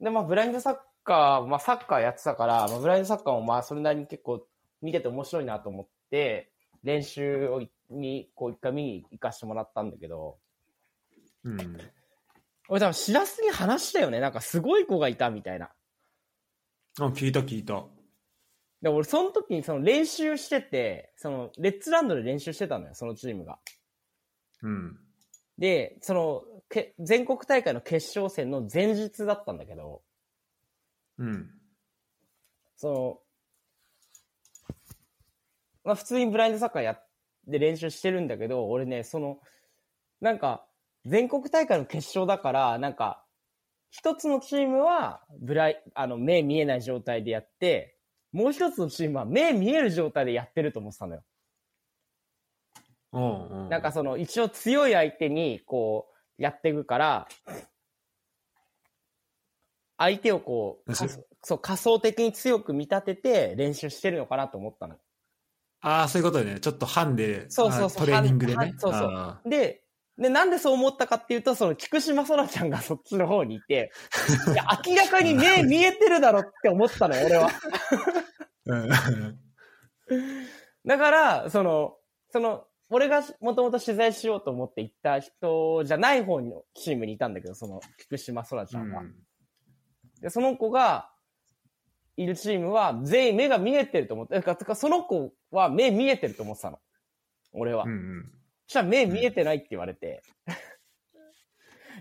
で、まあ、ブラインドサッカー、まあ、サッカーやってたから、まあ、ブラインドサッカーもまあ、それなりに結構見てて面白いなと思って、練習をに、こう、一回見に行かしてもらったんだけど、うん。俺多分、しらすに話したよね。なんか、すごい子がいたみたいな。あ、聞いた聞いた。で、俺、その時にその練習してて、その、レッツランドで練習してたのよ、そのチームが。うん。で、その、け全国大会の決勝戦の前日だったんだけど、うん。その、まあ普通にブラインドサッカーやって練習してるんだけど、俺ね、その、なんか、全国大会の決勝だから、なんか、一つのチームは、ブライ、あの、目見えない状態でやって、もう一つのチームは目見える状態でやってると思ってたのよ。うんうん。なんかその、一応強い相手に、こう、やっていくから、相手をこう、そう、仮想的に強く見立てて練習してるのかなと思ったの。ああ、そういうことね。ちょっとハンで、そうそうそうあトレーニングでハね。ンそうそうあで、で、なんでそう思ったかっていうと、その、菊島空ちゃんがそっちの方にいて、いや、明らかに目見えてるだろって思ったのよ、俺は。ーだから、その、その、俺がもともと取材しようと思って行った人じゃない方のチームにいたんだけど、その、菊島空ちうゃんが。ん。で、その子が、いるチームは全員目が見えてると思って、だかその子は目見えてると思ってたの。俺は。うんうん。そしたら目見えてないって言われて。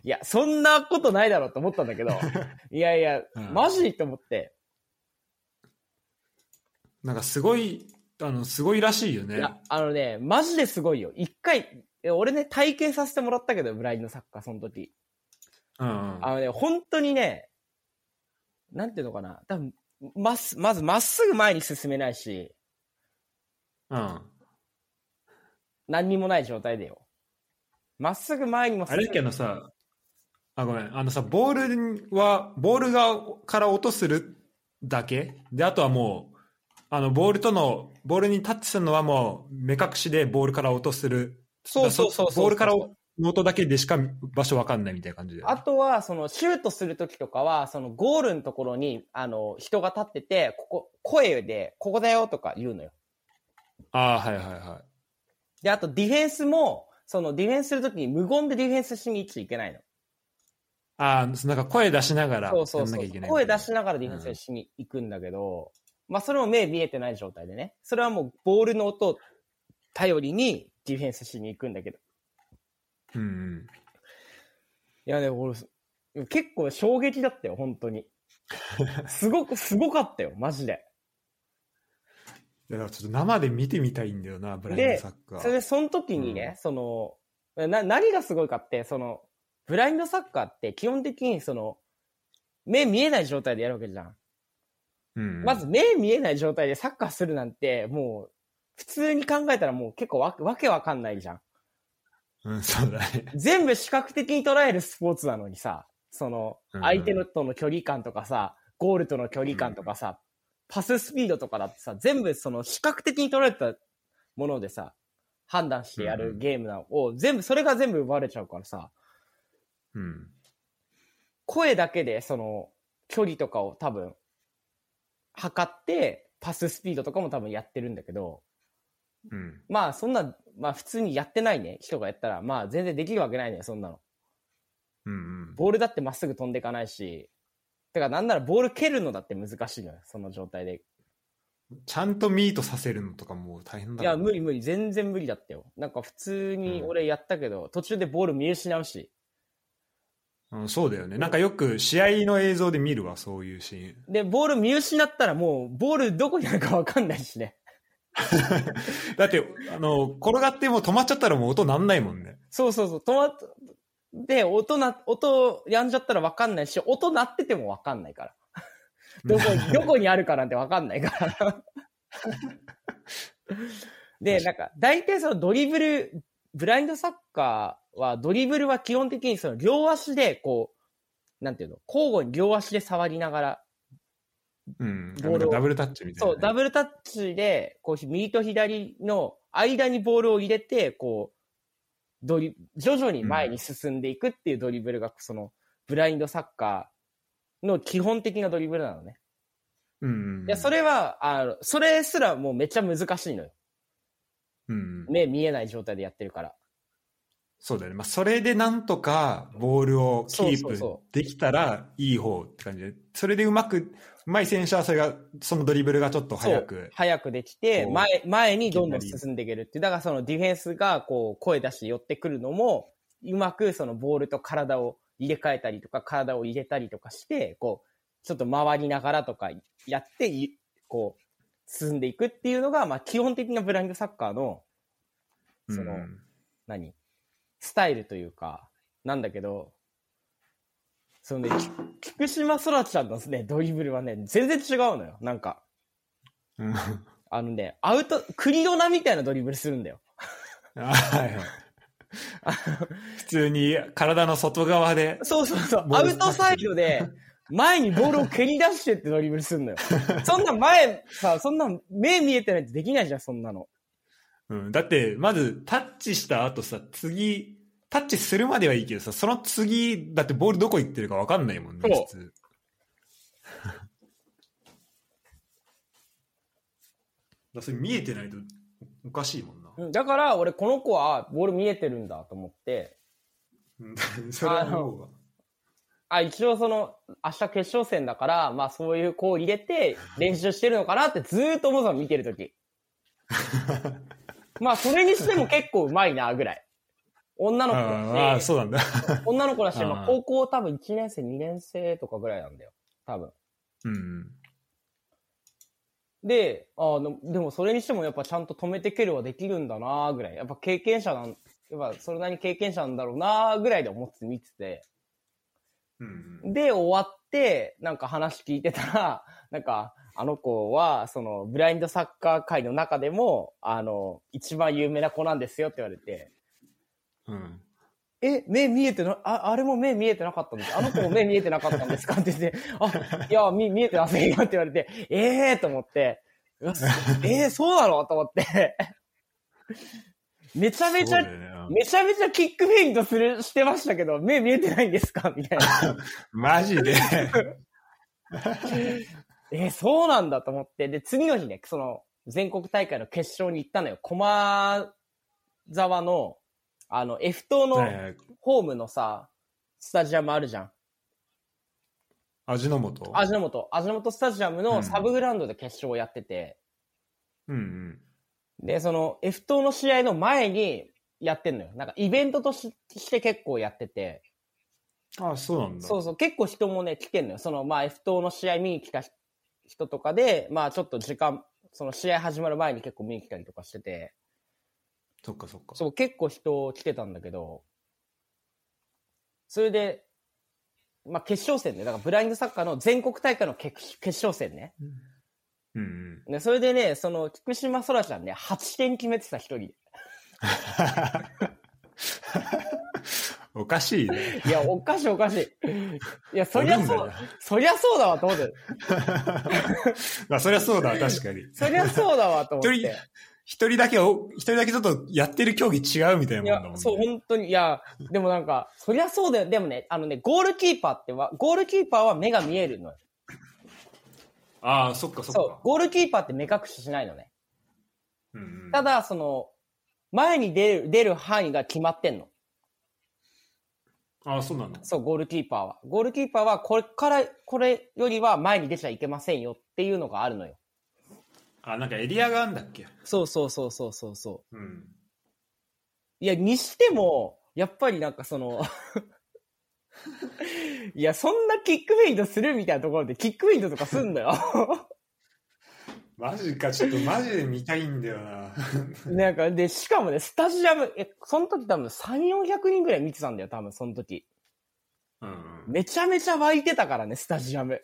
いや、そんなことないだろうと思ったんだけど、いやいや、うんマジと思って。なんかすごい、あの、すごいらしいよね。いや、あのね、マジですごいよ。一回、え俺ね、体験させてもらったけど、ブラインドサッカー、その時。うんうん。あのね、本当にね、なんていうのかな。多分、まっす、まずまっすぐ前に進めないし、うん。何にもない状態でよ。まっすぐ前にもあれだけどさ、あ、ごめん。あのさ、ボールは、ボールが、から落とするだけ？で、あとはもう、あの、ボールとの、ボールにタッチするのはもう、目隠しでボールから落とする。そうそうそうそう。ボールからの音だけでしか場所わかんないみたいな感じで。あとは、その、シュートするときとかは、その、ゴールのところに、あの、人が立ってて、ここ、声で、ここだよとか言うのよ。ああ、はいはいはい。で、あと、ディフェンスも、その、ディフェンスするときに無言でディフェンスしに行っちゃいけないの。ああ、なんか声出しながらそうそうそうやんなきゃいけない。声出しながらディフェンスしに行くんだけど、まあ、それも目見えてない状態でね。それはもう、ボールの音を頼りにディフェンスしに行くんだけど。うんうん。いやね、俺、結構衝撃だったよ、本当に。すごく、すごかったよ、マジで。だからちょっと生で見てみたいんだよな、ブラインドサッカー。それで、その時にね、その、な、何がすごいかって、その、ブラインドサッカーって基本的にその、目見えない状態でやるわけじゃん。まず、目見えない状態でサッカーするなんて、もう、普通に考えたらもう結構わわけわかんないじゃん。うん、そうだね。全部視覚的に捉えるスポーツなのにさ、その、うん相手のとの距離感とかさ、ゴールとの距離感とかさ、パススピードとかだってさ、全部その視覚的に捉えたものでさ、判断してやるゲームなのを、全部、それが全部奪われちゃうからさ、うん。声だけでその、距離とかを多分、測って、パススピードとかも多分やってるんだけど、うん。まあそんな、まあ普通にやってないね、人がやったら、まあ全然できるわけないね、そんなの。うんうん。ボールだってまっすぐ飛んでいかないし、てかなんならボール蹴るのだって難しいのよ、その状態で。ちゃんとミートさせるのとかもう大変だいや、無理。理無理、全然無理だったよ。なんか普通に俺やったけど、途中でボール見失うし。うん、そうだよね。なんかよく試合の映像で見るわ、そういうシーン。で、ボール見失ったらもう、ボールどこにあるかわかんないしね。だって、あの、転がっても止まっちゃったらもう音なんないもんね。そうそうそう、止まっ、で、音な、音やんじゃったらわかんないし、音鳴っててもわかんないから。どこに、どこにあるかなんてわかんないから。で、なんか、大体そのドリブル、ブラインドサッカーは、ドリブルは基本的にその両足で、こう、なんていうの、交互に両足で触りながら、うん。ボールをダブルタッチみたいなね、そう、ダブルタッチで、こう、右と左の間にボールを入れて、こう、ドリ、徐々に前に進んでいくっていうドリブルが、その、ブラインドサッカーの基本的なドリブルなのね。うんうん。いや、それは、あの、それすらもうめっちゃ難しいのよ。うん。目見えない状態でやってるから。そうだよね。まあ、それでなんとかボールをキープできたらいい方って感じで、それでうまく、うまい選手はそれが、そのドリブルがちょっと早く。早くできて、前、前にどんどん進んでいけるっていう。だからそのディフェンスがこう声出して寄ってくるのも、うまくそのボールと体を入れ替えたりとか、体を入れたりとかして、こう、ちょっと回りながらとかやって、いこう、進んでいくっていうのが、まあ基本的なブラインドサッカーの、そのうん何？スタイルというか、なんだけど、そのね、き菊島空ちゃんのね、ドリブルはね、全然違うのよ。なんか、うん。あのね、アウト、クリドナみたいなドリブルするんだよ。あはいはい。普通に体の外側で。そうそうそう。アウトサイドで、前にボールを蹴り出してってドリブルするのよ。そんな前、さ、そんな目見えてないとできないじゃん、そんなの。うん、だって、まずタッチした後さ、次、タッチするまではいいけどさ、その次、だってボールどこ行ってるか分かんないもんね、そう普通。だそれ見えてないとおかしいもんな。うんだから、俺この子はボール見えてるんだと思って、うん それは思うわ。あ、一応その、明日決勝戦だから、まあそういう子を入れて練習してるのかなってずーっと思ってたの見てるとき。まあそれにしても結構うまいな、ぐらい。女の子ああ、だし、そうなんだ。女の子だし、まあ高校多分1年生、2年生とかぐらいなんだよ。多分。うん。で、あの、でもそれにしてもやっぱちゃんと止めて蹴るはできるんだなぐらい。やっぱ経験者なん、やっぱそれなりに経験者なんだろうなぐらいで思って見てて。で、終わって、なんか話聞いてたら、なんか、あの子は、その、ブラインドサッカー界の中でも、あの、一番有名な子なんですよって言われて、うん。え、目見えてな、あ、あれも目見えてなかったんですあの子も目見えてなかったんですか？って言って、あ、いや、見、見えてませんよって言われて、ええー、と思って、うわえー、そうなの？と思って、めちゃめちゃねうんめちゃめちゃキックフェイントする、してましたけど、目見えてないんですか？みたいな。マジで？えーそうなんだと思って、で、次の日ね、その、全国大会の決勝に行ったのよ。駒沢の、あの、F 島のホームのさ、スタジアムあるじゃん。味の素？味の素。味の素スタジアムのサブグラウンドで決勝をやってて、うんうん。で、その F 島の試合の前にやってんのよ。なんかイベントとしして結構やってて、あそうなんだ。そうそう、結構人もね、来てんのよ。その、まあ F 島の試合見に来た人とかで、まあちょっと時間、その試合始まる前に結構見に来たりとかしてて、そっかそっか。そう、結構人来てたんだけど、それで、まあ決勝戦ね、だからブラインドサッカーの全国大会の決決勝戦ね。うんうん。ね、それでね、その、菊島空ちゃんね、8点決めてた一人で。おかしいね。いや、おかしいおかしい。いや、そりゃそうそりゃそうだわと思って。まあ、そりゃそうだわ、確かに。そりゃそうだわと思っ一人て。、一人だけお、一人だけちょっとやってる競技違うみたいないもんだもん、ね。、やそう、本当に、いや、でもなんか、そりゃそうだよ。でもね、あのね、ゴールキーパーっては、ゴールキーパーは目が見えるのよ。ああ、そっかそっか。そう、ゴールキーパーって目隠ししないのね。うんうん、ただ、その、前に出る、出る範囲が決まってんの。ああ、そうなんだ。そう、ゴールキーパーは。ゴールキーパーは、これから、これよりは前に出ちゃいけませんよっていうのがあるのよ。あ、なんかエリアがあんだっけ？そうそうそうそうそうそう。うん。いや、にしても、やっぱりなんかその、いや、そんなキックフェイントするみたいなところで、キックフェイントとかすんのよ。マジか、ちょっとマジで見たいんだよな。なんか、で、しかもね、スタジアム、え、その時多分3、400人ぐらい見てたんだよ、多分その時。うんうん。めちゃめちゃ湧いてたからね、スタジアム。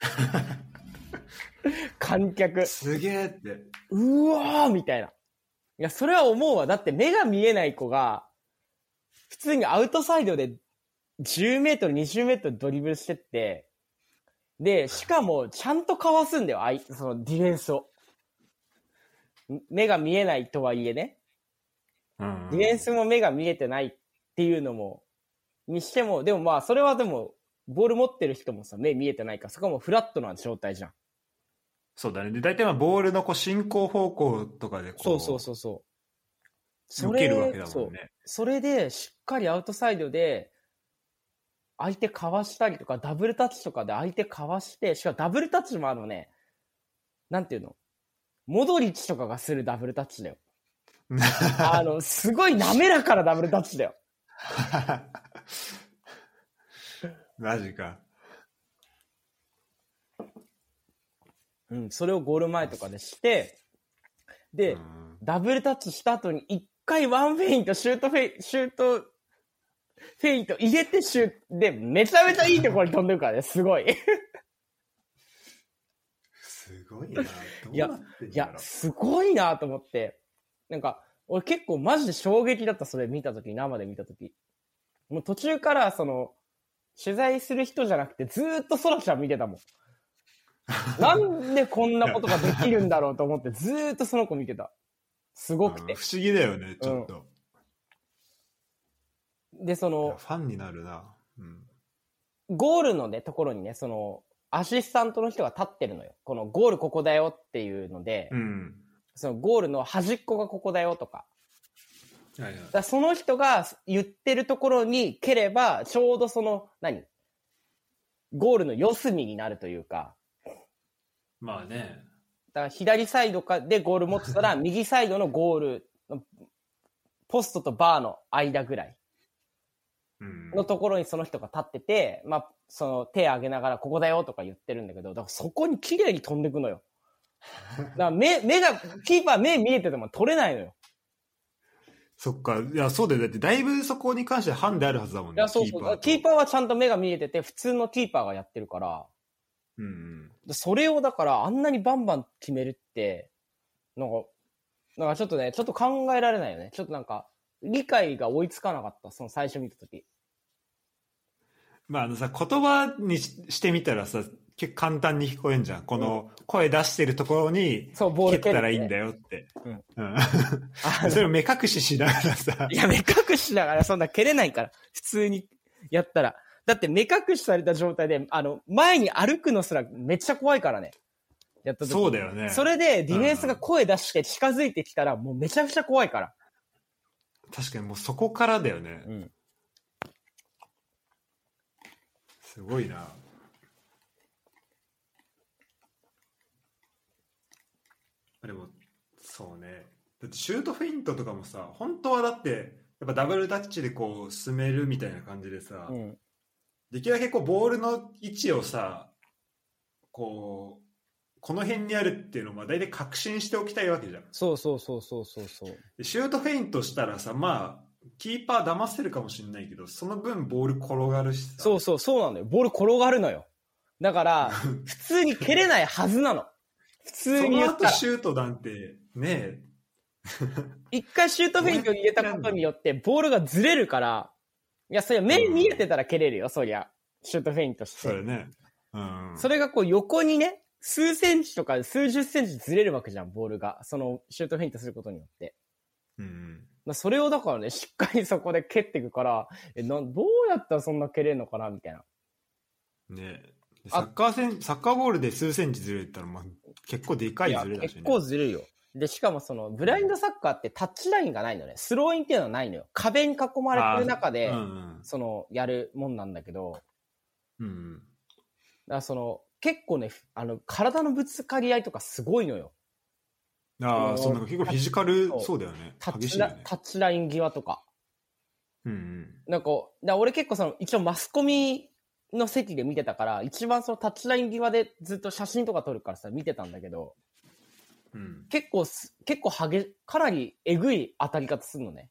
観客。すげえって。うわーみたいな。いや、それは思うわ。だって目が見えない子が、普通にアウトサイドで10メートル、20メートルドリブルしてって、で、しかも、ちゃんとかわすんだよ、あい、そのディフェンスを。ん目が見えないとはいえね。うんうんディフェンスも目が見えてないっていうのも、にしても、でもまあ、それはでも、ボール持ってる人もさ、目見えてないから、そこはもうフラットな状態じゃん。そうだね。で、大体まあボールのこう進行方向とかでこう、そうそうそうそう。受けるわけだそうもんね。それで、しっかりアウトサイドで、相手かわしたりとか、ダブルタッチとかで相手かわして、しかもダブルタッチもあのね、なんていうの？モドリッチとかがするダブルタッチだよ。あの、すごい滑らかなダブルタッチだよ。マジか。うん、それをゴール前とかでして、で、うんダブルタッチした後に一回ワンフェイント、シュートフェイ、シュート、フェイント入れてシュで、めちゃめちゃいいところに飛んでるからね、すごい。すごいな。いやいや、すごいなと思って。なんか、俺結構マジで衝撃だった、それ見たとき、生で見たとき。もう途中から、その、取材する人じゃなくて、ずーっとソラちゃん見てたもん。なんでこんなことができるんだろうと思って、ずーっとその子見てた。すごくて。うん不思議だよね、ちょっと。で、その、ファンになるな。うん。ゴールのね、ところにね、その、アシスタントの人が立ってるのよ。このゴールここだよっていうので、うん。そのゴールの端っこがここだよとか。はいはいだその人が言ってるところに蹴れば、ちょうどその、何？ゴールの四隅になるというか、まあね。だから左サイドかでゴール持ってたら、右サイドのゴールの、ポストとバーの間ぐらいうん。のところにその人が立ってて、まあ、その手上げながらここだよとか言ってるんだけど、だからそこに綺麗に飛んでくのよ。だ目、目が、キーパー目見えてても取れないのよ。そっか。いや、そうだよ。だって、だいぶそこに関してハンデあるはずだもんね。いや、そうそう。とキーパーはちゃんと目が見えてて、普通のキーパーがやってるから、うんうん。でそれをだからあんなにバンバン決めるって、なんか、なんかちょっとね、ちょっと考えられないよね。ちょっとなんか、理解が追いつかなかった、その最初見たとき。まあ、あのさ、言葉にししてみたらさ、結構簡単に聞こえんじゃん。この声出してるところに、そう、ボール蹴ったらいいんだ。だよって。うんうん。あ それを目隠ししながらさ い、や、目隠しながらそんな蹴れないから。普通にやったら。だって目隠しされた状態で、あの、前に歩くのすらめっちゃ怖いからね。やった時そうだよね。それでディフェンスが声出して近づいてきたら、もうめちゃくちゃ怖いから。確かにもうそこからだよね。うん。すごいな。でも、そうね。だってシュートフェイントとかもさ、本当はだって、やっぱダブルタッチでこう進めるみたいな感じでさ、うん。できるだけこうボールの位置をさ、こう、この辺にあるっていうのをまあ大体確信しておきたいわけじゃん。そうそうそうそうそうそう。でシュートフェイントしたらさ、まあ、キーパー騙せるかもしれないけど、その分ボール転がるしさ。そうそう、そうなのよ。ボール転がるのよ。だから、普通に蹴れないはずなの。普通そのに言ったら。後シュートなんて、ねえ、一回シュートフェイントに入れたことによって、ボールがずれるから、いや、そりゃ目見えてたら蹴れるよ、そりゃ。シュートフェイントして。それね。うん。それがこう横にね、数センチとか数十センチずれるわけじゃん、ボールが。そのシュートフェイントすることによって。うん。まあそれをだからね、しっかりそこで蹴っていくから、え、なん、どうやったらそんな蹴れるのかな、みたいな。ねえ。サッカー戦、サッカーボールで数センチずれたら、まあ、結構でかいずれだしね。結構ずるいよ。で、しかもその、ブラインドサッカーってタッチラインがないのね。スローインっていうのはないのよ。壁に囲まれてる中で、うんうん。その、やるもんなんだけど、だかうん。らその、結構ね、あの、体のぶつかり合いとかすごいのよ。ああそう、なんか結構フィジカルそう、だよね。タッ。チラタッチライン際とか。うんうん。なんか、だ俺結構その、一応マスコミの席で見てたから、一番そのタッチライン際でずっと写真とか撮るからさ、見てたんだけど、うん。結構す、結構激、かなりえぐい当たり方するのね。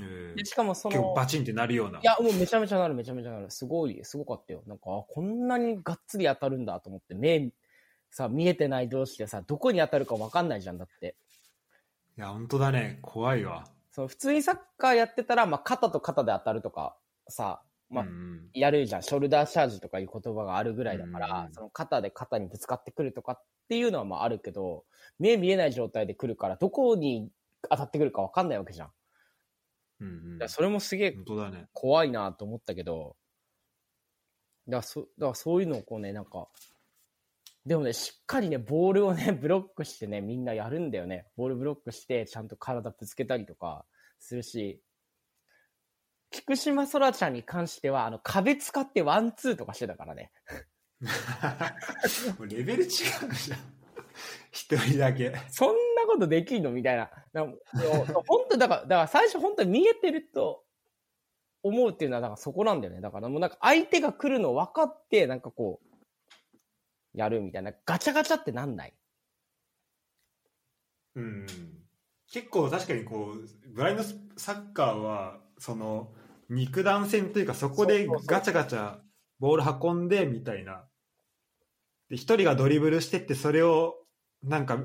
えーでしかもその、バチンってなるような。いや、もうめちゃめちゃなる、めちゃめちゃなる。すごい、すごかったよ。なんか、あこんなにがっつり当たるんだと思って、目、さ、見えてない同士でさ、どこに当たるかわかんないじゃん、だって。いや、本当だね。怖いわ。その普通にサッカーやってたら、まあ、肩と肩で当たるとか、さ、まあやるじゃん。ショルダーチャージとかいう言葉があるぐらいだから、うんその肩で肩にぶつかってくるとかっていうのはまああるけど、目見えない状態で来るから、どこに当たってくるかわかんないわけじゃん。うんうんそれもすげえ。怖いなと思ったけど、だからそだそういうのをこうね、なんか、でもね、しっかりね、ボールをね、ブロックしてね、みんなやるんだよね。ボールブロックして、ちゃんと体ぶつけたりとかするし、菊島空ちゃんに関しては、あの、壁使ってワンツーとかしてたからね。レベル違うじゃん。一人だけ。そんなことできんの？みたいな。なんか本当だから、だから最初本当に見えてると思うっていうのは、だからそこなんだよね。だからもうなんか相手が来るの分かって、なんかこう、やるみたいな。ガチャガチャってなんない？うん。結構確かにこう、ブラインドサッカーは、その、肉弾戦というか、そこでガチャガチャボール運んでみたいな。で、一人がドリブルしてって、それを、なんか、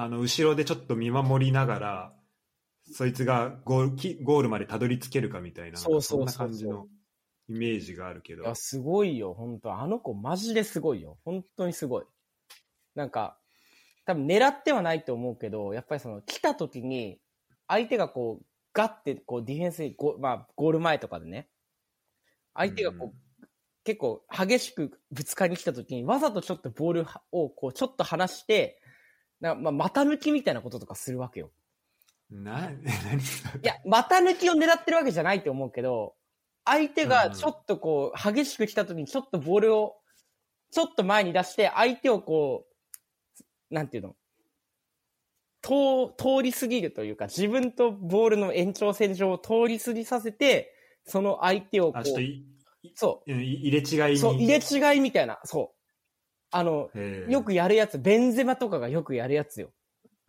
あの、後ろでちょっと見守りながら、そいつがゴールきゴールまでたどり着けるかみたいな、そうそうそんな感じのイメージがあるけどいや、。すごいよ、本当あの子マジですごいよ。本当にすごい。なんか、多分狙ってはないと思うけど、やっぱりその来た時に、相手がこう、ガッてこうディフェンスにゴ,、まあ、ゴール前とかでね、相手がこう、結構激しくぶつかりに来た時に、わざとちょっとボールをこう、ちょっと離して、なまあ、股抜きみたいなこととかするわけよ。な、何いや、股抜きを狙ってるわけじゃないと思うけど、相手がちょっとこう、激しく来た時にちょっとボールを、ちょっと前に出して、相手をこう、なんていうの、通、通り過ぎるというか、自分とボールの延長線上を通り過ぎさせて、その相手をこう、いそう。入れ違いそう、入れ違いみたいな、そう。あの、よくやるやつ、ベンゼマとかがよくやるやつよ。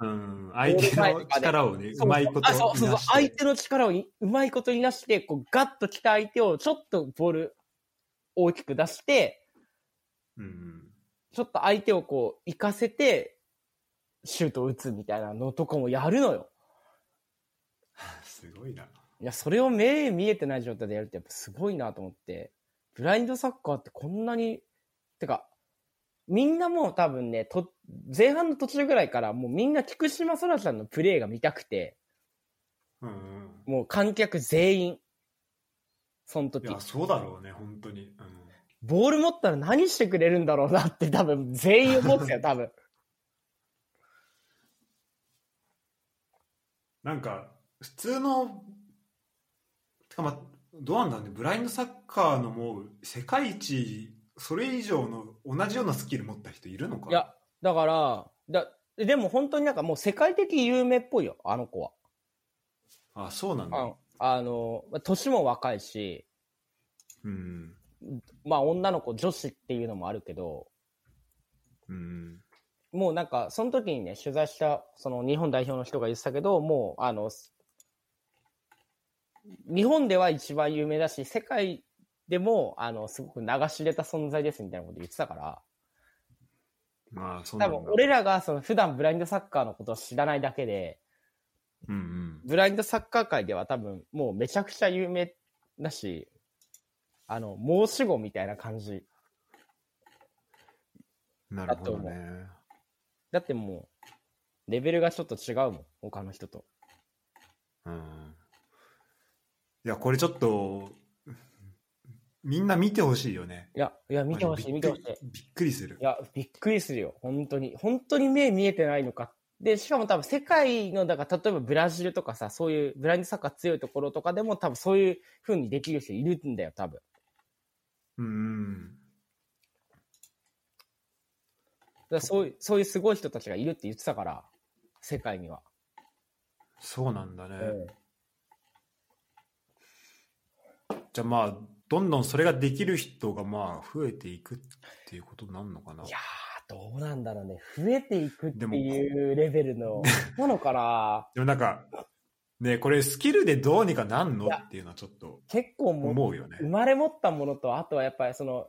うん、相手の力をね、そううまいことあそうそうそう相手の力をいうまいことになして、こうガッと来た相手をちょっとボール大きく出して、うん。ちょっと相手をこう、行かせて、シュートを打つみたいなのとかもやるのよ。すごいな。いや、それを目見えてない状態でやるってやっぱすごいなと思って、ブラインドサッカーってこんなに、てか、みんなもう多分ね、と前半の途中ぐらいからもうみんな菊島空ちゃんのプレーが見たくて、うんうん。もう観客全員、その時い。や、そうだろうね、本当に。うん。ボール持ったら何してくれるんだろうなって多分全員思ってたよ、多分。なんか、普通の、てかまあ、どうなんだろうね、ブラインドサッカーのもう、世界一、それ以上の同じようなスキル持った人いるのかいや、だから、だでも本当になんかもう世界的有名っぽいよ、あの子は。あ、そうなんだ。ああの、まあ年も若いし、うん。まあ女の子女子っていうのもあるけど、うん。もうなんか、その時にね、取材した、その日本代表の人が言ってたけど、もう、あの、日本では一番有名だし、世界でも、あの、すごく流し入れた存在ですみたいなこと言ってたから、まあ、そうな多。分俺らがその普段ブラインドサッカーのことを知らないだけで、うんうん。ブラインドサッカー界では多分もうめちゃくちゃ有名だし、あの、申し子みたいな感じ。なるほどね。だってもう、レベルがちょっと違うもん、他の人と。うん。いや、これちょっと、みんな見てほしいよね。いや、いや、見てほしい、見てほしい。びっくりするい。や、びっくりするよ。本当に。本当に目見えてないのか。で、しかも多分世界の、だから例えばブラジルとかさ、そういうブラインドサッカー強いところとかでも多分そういう風にできる人いるんだよ、多分。うん。だそういう、そういうすごい人たちがいるって言ってたから、世界には。そうなんだね。うんじゃあまあ、どんどんそれができる人がまあ増えていくっていうことになるのかな。いやー、どうなんだろうね。増えていくっていうレベルの、なのかなでもなんか、ねこれスキルでどうにかなんのっていうのはちょっと結構思うよね。生まれ持ったものと、あとはやっぱりその、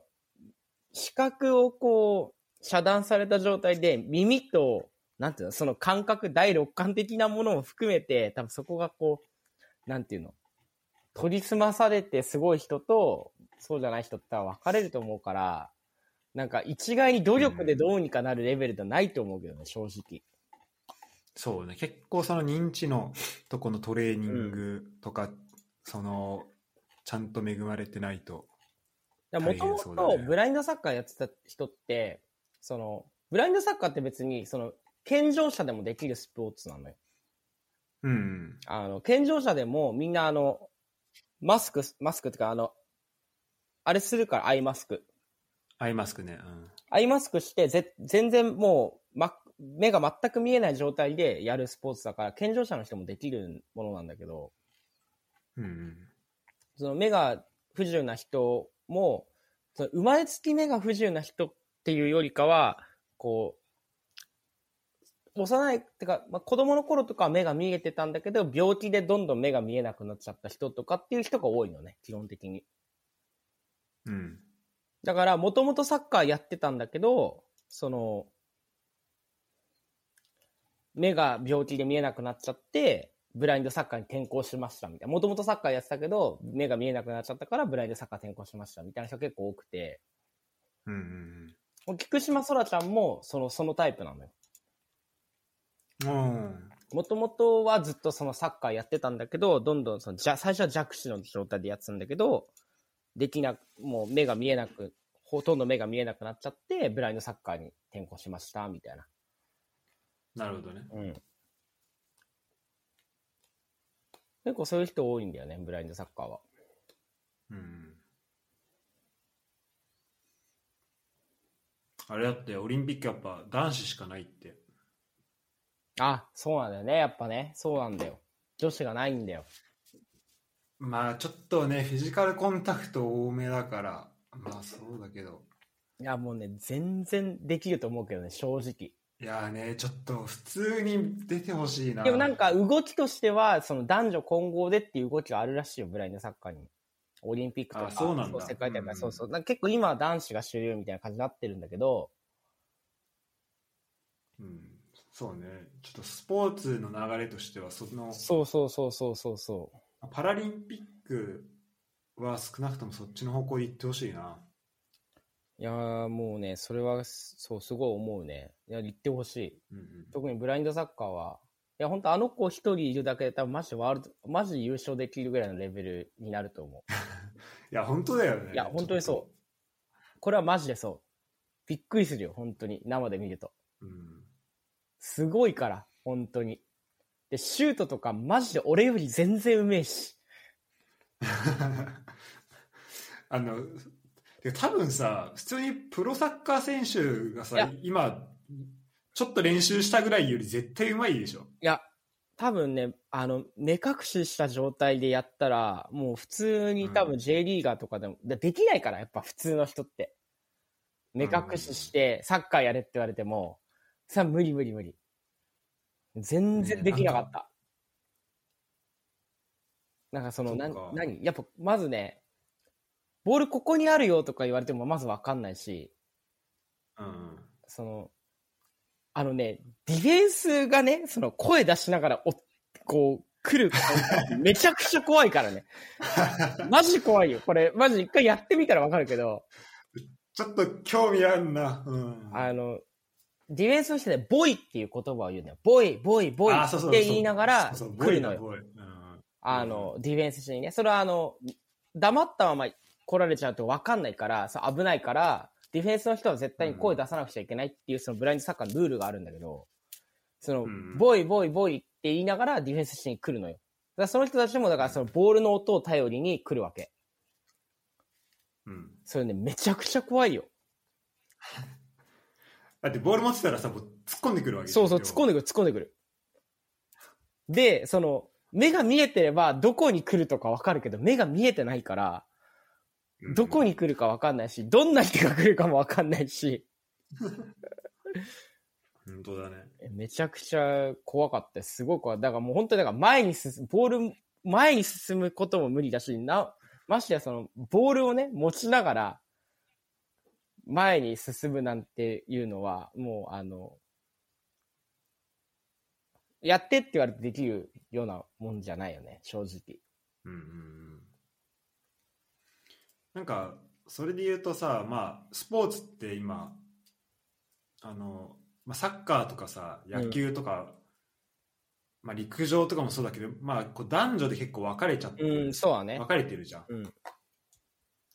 視覚をこう、遮断された状態で、耳と、なんていうの、その感覚、第六感的なものも含めて、多分そこがこう、なんていうの、取り澄まされてすごい人と、そうじゃない人って多分分かれると思うから、なんか一概に努力でどうにかなるレベルではないと思うけどね、正直。そうね。結構その認知のとこのトレーニングとか、その、ちゃんと恵まれてないと。もともとブラインドサッカーやってた人って、その、ブラインドサッカーって別に、その、健常者でもできるスポーツなのよ。うん。あの、健常者でもみんなあの、マスク、マスクってかあの、あれするからアイマスク。アイマスクね。うん。アイマスクしてぜ、全然もう、ま、目が全く見えない状態でやるスポーツだから、健常者の人もできるものなんだけど、うんうん。その目が不自由な人も、その生まれつき目が不自由な人っていうよりかは、こう、幼い、てか、まあ、子供の頃とかは目が見えてたんだけど、病気でどんどん目が見えなくなっちゃった人とかっていう人が多いのね、基本的に。うん。だから、もともとサッカーやってたんだけど、その、目が病気で見えなくなっちゃって、ブラインドサッカーに転向しましたみたいな。もともとサッカーやってたけど、目が見えなくなっちゃったから、ブラインドサッカー転向しましたみたいな人結構多くて、うんうん菊島空ちゃんもその、そのタイプなのよ。もともとはずっとそのサッカーやってたんだけど、どんどんその、じゃ、最初は弱視の状態でやってたんだけど、できなく、もう目が見えなく、ほとんど目が見えなくなっちゃって、ブラインドサッカーに転向しました、みたいな。なるほどね。うん。結構そういう人多いんだよね、ブラインドサッカーは。うん。あれだって、オリンピックやっぱ男子しかないって。あ、そうなんだよね、やっぱね。そうなんだよ。女子がないんだよ。まあちょっとね、フィジカルコンタクト多めだから、まあそうだけど。いや、もうね、全然できると思うけどね、正直。いやーね、ちょっと普通に出てほしいな。でもなんか動きとしては、その男女混合でっていう動きがあるらしいよ、ブラインドサッカーに。オリンピックとか、あそうなんだ世界大会、うんそうそう。なんか結構今は男子が主流みたいな感じになってるんだけど、うん、そうね。ちょっとスポーツの流れとしては、その、そうそうそうそうそうそう。パラリンピックは少なくともそっちの方向で行ってほしいな。いやーもうね、それは、そう、すごい思うね。いや、言ってほしい。うんうん、特にブラインドサッカーは、いや、本当あの子一人いるだけで多分マジでワールド、マジで優勝できるぐらいのレベルになると思 いや、本当だよね。う。いや、本当にそう。これはマジでそう。びっくりするよ、本当に。生で見ると。う。うん。すごいから、本当に。で、シュートとかマジで俺より全然うめえし。あの、多分さ、普通にプロサッカー選手がさ今、ちょっと練習したぐらいより絶対うまいでしょ。いや、多分ね、あの、目隠しした状態でやったら、もう普通に多分 J リーガーとかでも、でできないから、やっぱ普通の人って。目隠しして、サッカーやれって言われても、さ、無理無理無理。全然できなかった。なんかその、なそっか何？やっぱ、まずね、ボールここにあるよとか言われてもまずわかんないし、うん。その、あのね、ディフェンスがね、その声出しながらお、こう、来る感じ めちゃくちゃ怖いからね。マジ怖いよ。これ、マジ一回やってみたらわかるけど、ちょっと興味あるな。うん。あの、ディフェンスの人でボイっていう言葉を言うんだよ。ボイ、ボイ、ボイって言いながら来るのよ。あの、ディフェンス中にね。それはあの、黙ったまま来られちゃうと分かんないから、そう危ないから、ディフェンスの人は絶対に声出さなくちゃいけないっていう、そのブラインドサッカーのルールがあるんだけど、その、うんボイ、ボイ、ボイって言いながらディフェンスしてに来るのよ。だその人たちも、だからそのボールの音を頼りに来るわけ。うん。それね、めちゃくちゃ怖いよ。だってボール持ってたらさ、もう突っ込んでくるわけそうそう、突っ込んででくる、突っ込んでくる。で、その、目が見えてれば、どこに来るとか分かるけど、目が見えてないから、どこに来るか分かんないし、どんな人が来るかも分かんないし、本当だね。めちゃくちゃ怖かった。すごく。だからもう本当に、だから前に進む、ボール、前に進むことも無理だし、な、ましてやその、ボールをね、持ちながら、前に進むなんていうのは、もうあの、やってって言われてできるようなもんじゃないよね、正直。うんうんうん。なんか、それで言うとさ、まあ、スポーツって今、あの、まあ、サッカーとかさ、野球とか、まあ、陸上とかもそうだけど、まあ、こう男女で結構分かれちゃってる、うん、そうだね分。かれてるじゃん。うん。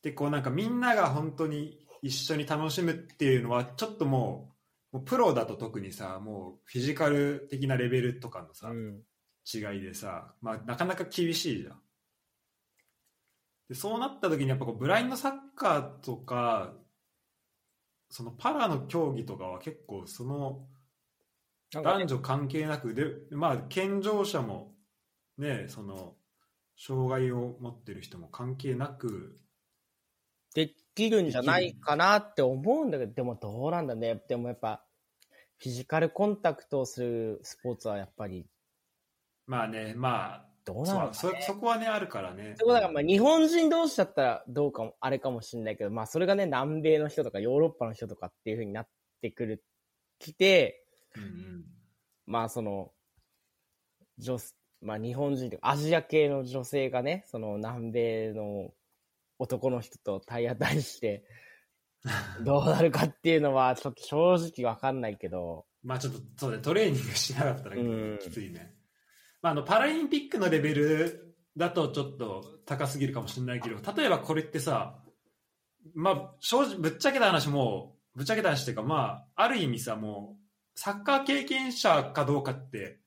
で、こうなんかみんなが本当に一緒に楽しむっていうのは、ちょっともう、もうプロだと特にさ、もうフィジカル的なレベルとかのさ、うん。違いでさ、まあ、なかなか厳しいじゃん。でそうなった時にやっぱこうブラインドサッカーとかそのパラの競技とかは結構その男女関係なくでまあ健常者もねその障害を持ってる人も関係なくできるんじゃないかなって思うんだけど、でもどうなんだね。でもやっぱ、フィジカルコンタクトをするスポーツはやっぱり、まあねまどうあそうなのかね。そそこはねあるからね。そうだからまあ日本人同士だったらどうかも、あれかもしれないけど、まあそれがね、南米の人とかヨーロッパの人とかっていう風になってくる、来て、うんうん。まあその、女、まあ日本人とかアジア系の女性がね、その南米の男の人と体当たりして、どうなるかっていうのはちょっと正直わかんないけど、まあちょっとそうねトレーニングしなかったらきついね、まあ、あのパラリンピックのレベルだとちょっと高すぎるかもしれないけど例えばこれってさまあ正直ぶっちゃけた話もぶっちゃけた話っていうかまあある意味さもうサッカー経験者かどうかって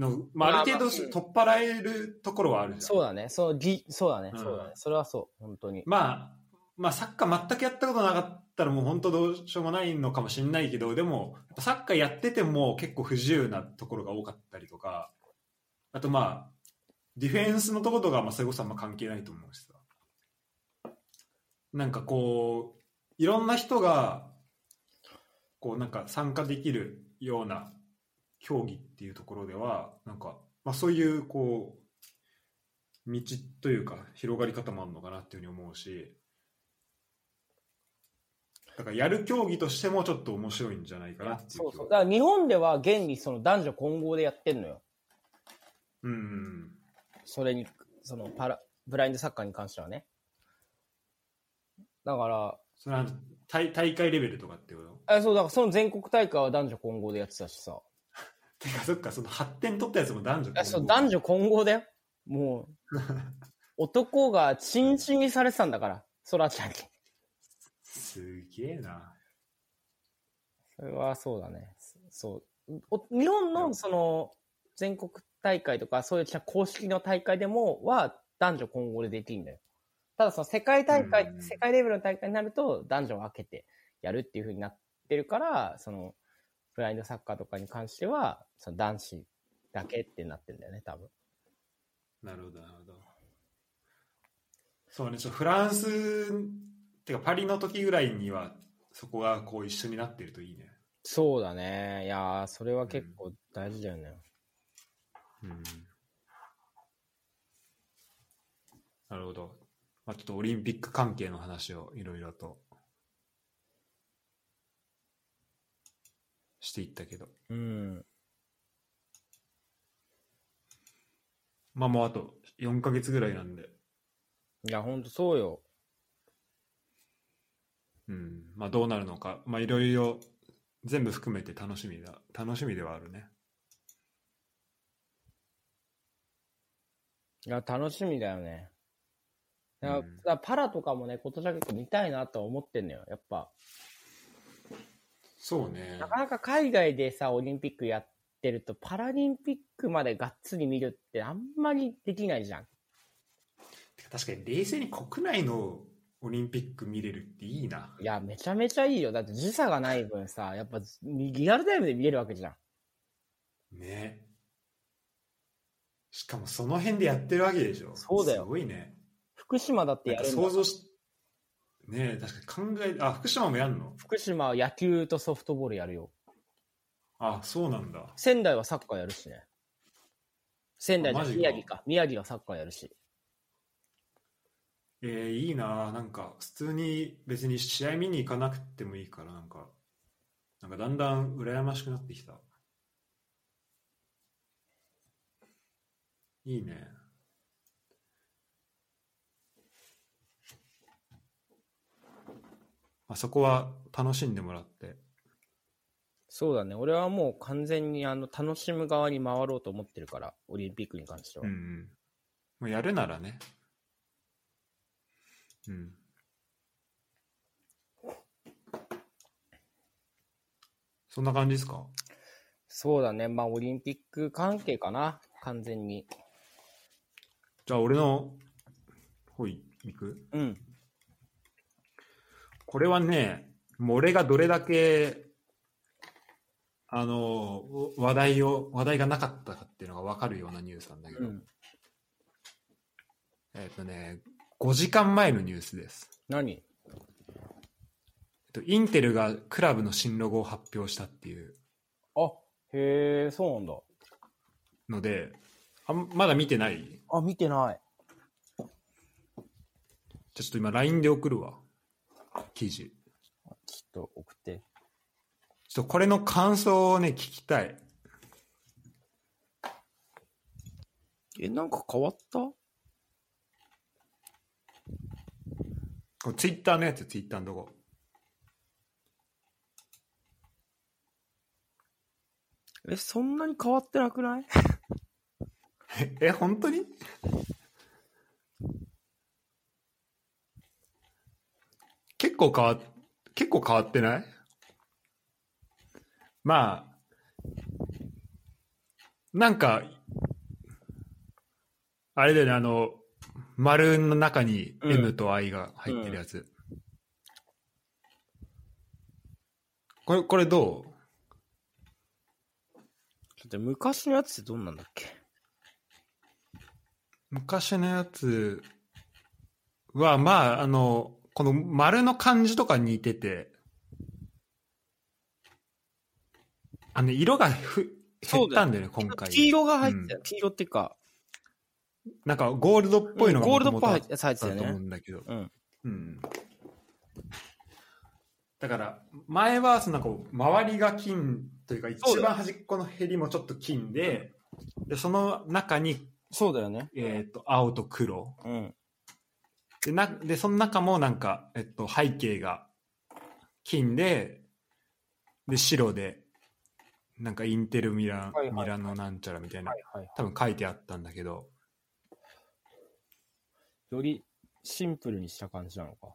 の、まあ、あ。る程度取っ払えるところはあるじゃん。そうだね、そう、ぎそうだね、うん。そうだね、それはそう、本当に。まあ、まあ、サッカー全くやったことなかったらもう本当どうしようもないのかもしれないけど、でも、サッカーやってても結構不自由なところが多かったりとか、あとまあ、ディフェンスのところとかはまあそれこそあんま関係ないと思うしさ。なんかこう、いろんな人がこうなんか参加できるような競技っていうところではなんか、まあ、そういうこう道というか広がり方もあるのかなっていうふうに思うしだからやる競技としてもちょっと面白いんじゃないかなっていうそうそう。だから日本では現にその男女混合でやってんのよ。うんうんそれに、そのパラ、ブラインドサッカーに関してはね。だから、それは大大会レベルとかってこと？あそう、だからその全国大会は男女混合でやってたしさ。てかそっかその発展取ったやつも男女あそう、男女混合だよ。もう、男がチンチンにされてたんだから、そらちゃんに。すげえなそれはそうだね。そう。お日本のその全国大会とか、そういう公式の大会でも、は男女混合でできるんだよ。ただその世界大会、うん世界レベルの大会になると男女を分けてやるっていう風になってるから、そのブラインドサッカーとかに関しては、その男子だけってなってんだよね、多分。なるほどなるほどそうねちょフランスってかパリの時ぐらいにはそこがこう一緒になってるといいねそうだね。いやー、それは結構大事だよね。うんなるほど、まあ、ちょっとオリンピック関係の話をいろいろとしていったけどうん。まあもうあと4ヶ月ぐらいなんでいや、ほんとそうよ。うんまあどうなるのかまあいろいろ全部含めて楽しみだ楽しみではあるねいや、楽しみだよね。だからパラとかもね、今年は結構見たいなとは思ってんのよ。やっぱ、そうねなかなか海外でさ、オリンピックやってると、パラリンピックまでがっつり見るってあんまりできないじゃん。確かに冷静に国内のオリンピック見れるっていいな。いや、めちゃめちゃいいよ。だって時差がない分さ、やっぱリアルタイムで見れるわけじゃん。ね。しかもその辺でやってるわけでしょ。そうだよすごいね。福島だってやるんだ想像し、ねえ確かに考え、あ、福島もやんの？福島は野球とソフトボールやるよ。あ、そうなんだ。仙台はサッカーやるしね。仙台じゃ宮城か。宮城はサッカーやるし。えー、いいななんか普通に別に試合見に行かなくてもいいから、なんか、なんかだんだん羨ましくなってきた。いいね。あそこは楽しんでもらって。そうだね。俺はもう完全にあの楽しむ側に回ろうと思ってるから、オリンピックに関しては。うんうん。もうやるならね。うん。そんな感じですか？そうだね。まあ、オリンピック関係かな。完全に。じゃあ俺の、ほい、行く？うん。これはね、もう俺がどれだけ、あの、話題を、話題がなかったかっていうのが分かるようなニュースなんだけど、うん。えっ、とね、5時間前のニュースです。何？えっと、インテルがクラブの新ロゴを発表したっていうあ、へえ、そうなんだ。ので、あんまだ見てない？あ、見てない。じゃあちょっと今 LINE で送るわ。記事。ちょっと送って。ちょっとこれの感想をね、聞きたい。え、なんか変わった？これツイッターのやつ、ツイッターのとこ。え、そんなに変わってなくない？え、え本当に？結構変わっ、結構変わってない？まあ、なんか、あれだよね、あの、丸の中にうん。M と I が入ってるやつ。これ、これどだって昔のやつってどんなんだっけ？う昔のやつは、まあ、あの、この丸の感じとか似てて、あの、色がふ減ったんだよね、今回。黄色が入ってた、黄色っていうか、なんかゴールドっぽいのがゴールドっぽい入ってたと思うね。んだけど。うん。うん。だから、前は、そのなんか、周りが金というか、一番端っこのヘリもちょっと金で、で、その中に、そうだよね。えっ、と、青と黒。うん。で、な、で、その中もなんか、えっと、背景が金で、で、白で、なんかインテルミラン、はいはいミラノなんちゃらみたいな、はい。多分書いてあったんだけど、よりシンプルにした感じなのか。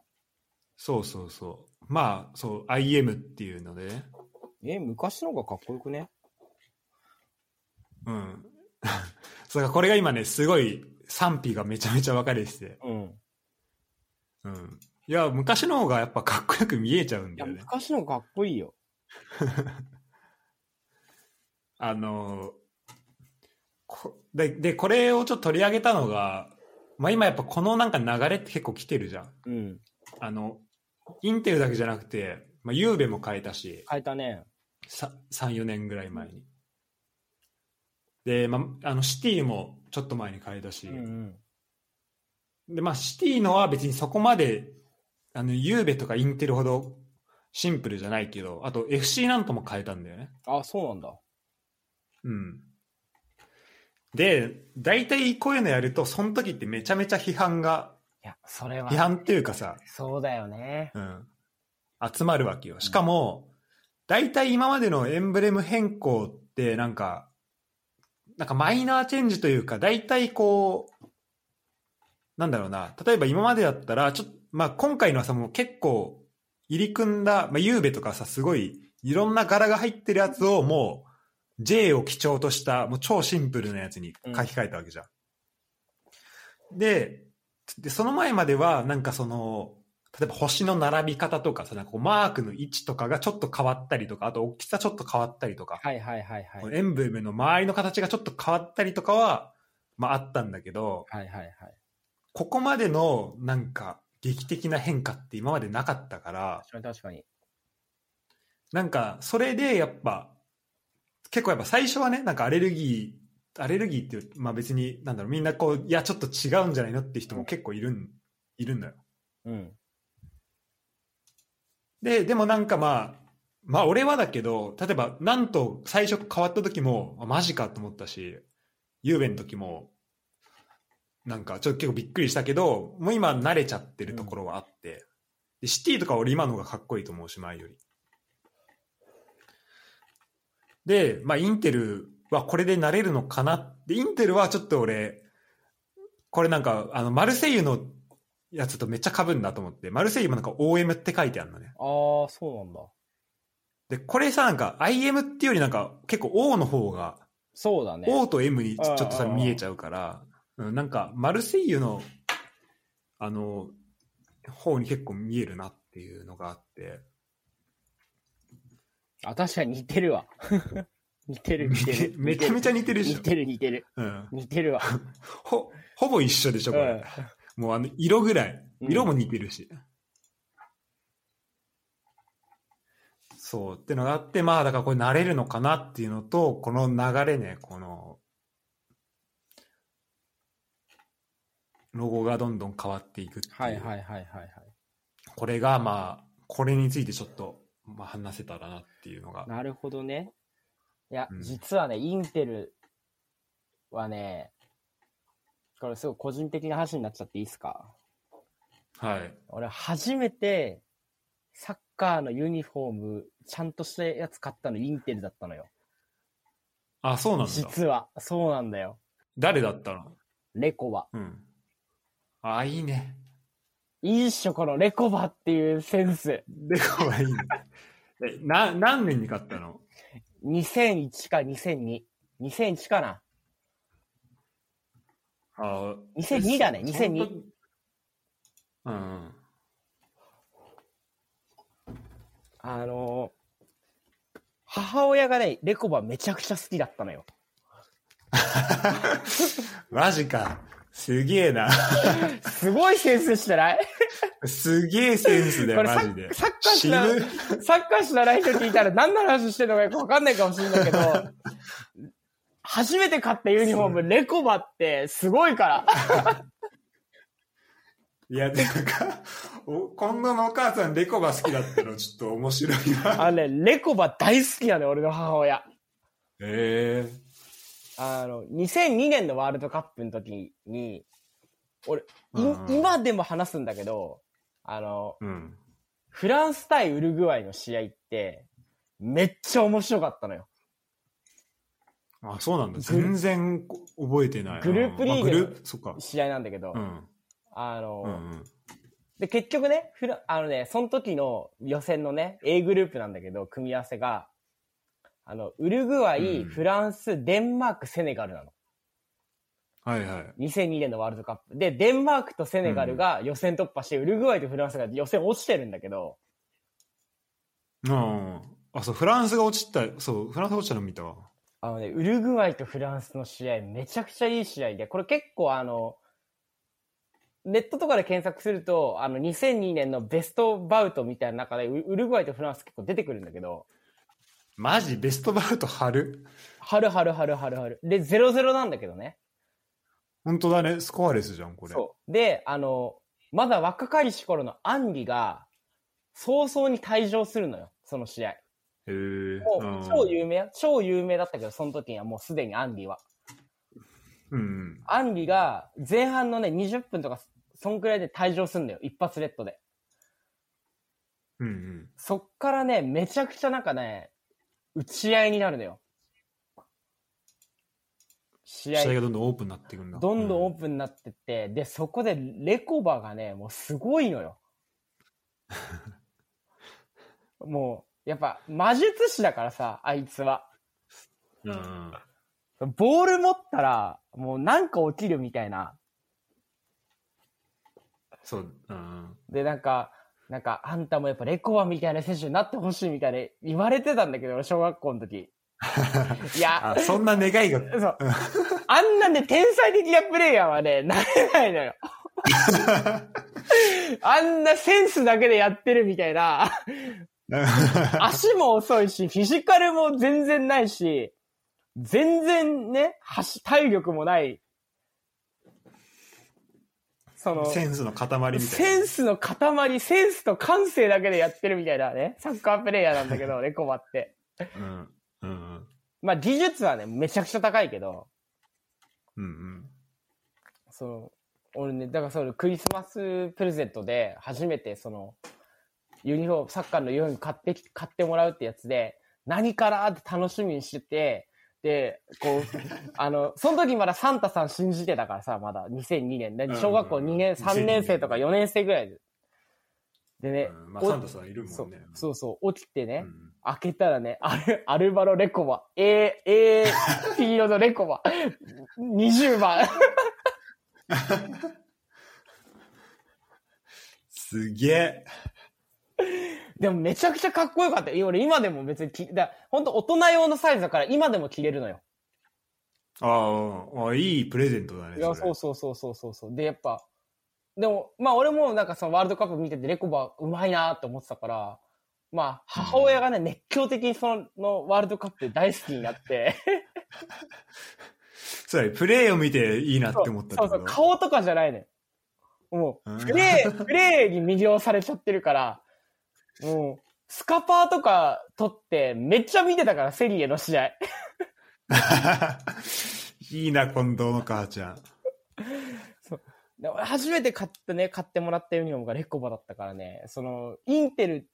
そうそうそう。まあ、そう、IM っていうのでね、え、昔の方がかっこよくね？うん。そうか、これが今ね、すごい賛否がめちゃめちゃ分かれてて、うん。うん。いや、昔の方がやっぱかっこよく見えちゃうんだよね。昔のかっこいいよ。あのこで、で、これをちょっと取り上げたのが、まあ今やっぱこのなんか流れって結構来てるじゃん。うん。あの、インテルだけじゃなくて、まあ、ユーベも変えたし、変えたね。さ3、4年ぐらい前に。で、まあ、あの、シティもちょっと前に変えたし、うんうん。で、まあ、シティのは別にそこまで、あの、ユーベとかインテルほどシンプルじゃないけど、あと FC なんとも変えたんだよね。あ、そうなんだ。うん。で、大体こういうのやると、その時ってめちゃめちゃ批判が、いや、それは批判っていうかさ、そうだよね。うん、集まるわけよ。しかも、大体今までのエンブレム変更ってなんか、なんかマイナーチェンジというか、大体こう、なんだろうな、例えば今までだったら、ちょっと、まあ今回のはさ、もう結構入り組んだ、まあユーベとかさ、すごいいろんな柄が入ってるやつをもう、J を基調とした、もう超シンプルなやつに書き換えたわけじゃん。で、で、その前までは、なんかその、例えば星の並び方とかさ、なんかこうマークの位置とかがちょっと変わったりとか、あと大きさちょっと変わったりとか、はいはいはいはい。エンブレムの周りの形がちょっと変わったりとかは、まああったんだけど、はいはいはい。ここまでのなんか劇的な変化って今までなかったから、確かに確かに。なんかそれでやっぱ、結構やっぱ最初はね、なんかアレルギー、アレルギーっていう、まあ別に、なんだろう、みんなこう、いやちょっと違うんじゃないのって人も結構いるん、いるんだよ。うん。で、でもなんかまあ、まあ俺はだけど、例えばなんと最初変わった時も、あマジかと思ったし、ゆうべの時も、なんかちょっと結構びっくりしたけど、もう今慣れちゃってるところはあって、でシティとか俺今の方がかっこいいと思うし、前より。で、まあインテルはこれで慣れるのかな？って、インテルはちょっと俺、これなんか、あの、マルセイユのやつとめっちゃ被るなと思って、マルセイユもなんか OM って書いてあるのね。ああ、そうなんだ。で、これさ、なんか IM っていうよりなんか結構 O の方が、そうだね。O と M にちょっとさ見えちゃうから、うん、なんかマルセイユの、あの、方に結構見えるなっていうのがあって、あ、確かに似てるわ。似てる似てる。めちゃめちゃ似てる似てる似てる。うん。似てるわ。ほ、ほぼ一緒でしょ、これ。もうあの、色ぐらい。うん色も似てるし。そう、ってのがあって、まあ、だからこれ慣れるのかなっていうのと、この流れね、この、ロゴがどんどん変わっていくっていう。はいはいはいはいはい。これが、まあ、これについてちょっと、まあ、話せたらなっていうのが。なるほどね。いや、うん実はね、インテルはね、これすごい個人的な話になっちゃっていいですか？はい。俺初めてサッカーのユニフォームちゃんとしたやつ買ったのインテルだったのよ。あ、そうなんだ。実は。そうなんだよ。誰だったの？レコバ。うん。あ、いいね。いいっしょ、このレコバっていうセンス。レコはいいね。え、な、何年に買ったの？2001か2002。2001かな。あ2002だねえそ2002その時うんうん。あのー母親がね、レコバめちゃくちゃ好きだったのよ。マジか。すげえな。すごいセンスしてない？すげえセンスだよ、マジでッ。サッカー死しな、ぬ。サッカーしなら人聞いたら何の話してるのかよくわかんないかもしれないけど、初めて買ったユニフォーム、レコバってすごいから。いや、でなんか、お今度のお母さん、レコバ好きだったの、ちょっと面白いな。あのね、レコバ大好きなのよ、俺の母親。ええあの、2002年のワールドカップの時に、俺、今でも話すんだけど、あの、うん。フランス対ウルグアイの試合って、めっちゃ面白かったのよ。あ、そうなんだ。全然こ覚えてないな。グループリーグあグループ、そっか。試合なんだけど、うん。あの、うんうん。で、結局ね、あのね、その時の予選のね、A グループなんだけど、組み合わせが、あの、ウルグアイ、うんフランス、デンマーク、セネガルなの。はいはい。2002年のワールドカップ。で、デンマークとセネガルが予選突破して、ウルグアイとフランスが予選落ちてるんだけど、うん。あ、そう、フランスが落ちた、そう、フランスが落ちたの見たわ。あのね、ウルグアイとフランスの試合、めちゃくちゃいい試合で、これ結構あの、ネットとかで検索すると、あの、2002年のベストバウトみたいな中で、ウウルグアイとフランス結構出てくるんだけど、マジベストバウト春春春春春春。で、0-0なんだけどね。本当だね。スコアレスじゃん、これ。そう。で、あの、まだ若かりし頃のアンリが、早々に退場するのよ、その試合。へえ。超有名超有名だったけど、その時にはもうすでにアンリは。うんうん。アンリが前半のね、20分とか、そんくらいで退場すんだよ。一発レッドで。うんうん。そっからね、めちゃくちゃなんかね、打ち合いになるのよ。試合試合がどんどんオープンになっていくんだ。どんどんオーププンになってって、で、そこでレコバがね、もうすごいのよ。もう、やっぱ魔術師だからさ、あいつは。ン。うんうん。ボール持ったら、もうなんか起きるみたいな。そう。うんうん。で、なんか、なんか、あんたもやっぱレコバみたいな選手になってほしいみたいな言われてたんだけど、俺小学校の時。いや、あ、そんな願いが。そう。あんなね、天才的なプレイヤーはね、なれないのよ。あんなセンスだけでやってるみたいな。足も遅いし、フィジカルも全然ないし、全然ね、走体力もない。その、センスの塊みたいな。センスの塊、センスと感性だけでやってるみたいなね、サッカープレイヤーなんだけど、レコバって。うん。うんうん。まあ技術はね、めちゃくちゃ高いけど、うんうん。その、俺ね、だからそのクリスマスプレゼントで初めてその、ユニフォーム、サッカーのユニフォーム買ってき、買ってもらうってやつで、何からって楽しみにしてて、で、こう、あの、その時まだサンタさん信じてたからさ、まだ2002年。で小学校2年、うん3年生とか4年生ぐらいで。でね、うんまあ、おサンタさんいるそうんもね。そうそう、起きてね、うん開けたらね、アル、アルバロレコバ、A、A、フィールドレコバ、20番。すげえ。でもめちゃくちゃかっこよかったよ。俺今でも別にき、だ本当大人用のサイズだから今でも着れるのよ。あああ、いいプレゼントだね。いや、そうそうそうそうそうそう。で、やっぱ、でも、まあ俺もなんかそのワールドカップ見ててレコバうまいなって思ってたから、まあ母親がね、熱狂的にそのワールドカップ大好きになって、そうだねプレーを見ていいなって思ったそうそう、顔とかじゃないね。もう、うんプレー、プレーに魅了されちゃってるから、もう、スカパーとか取ってめっちゃ見てたから、セリエの試合。いいな、近藤の母ちゃん。で俺初めて買ってね、買ってもらったユニフォームがレコバだったからね、その、インテル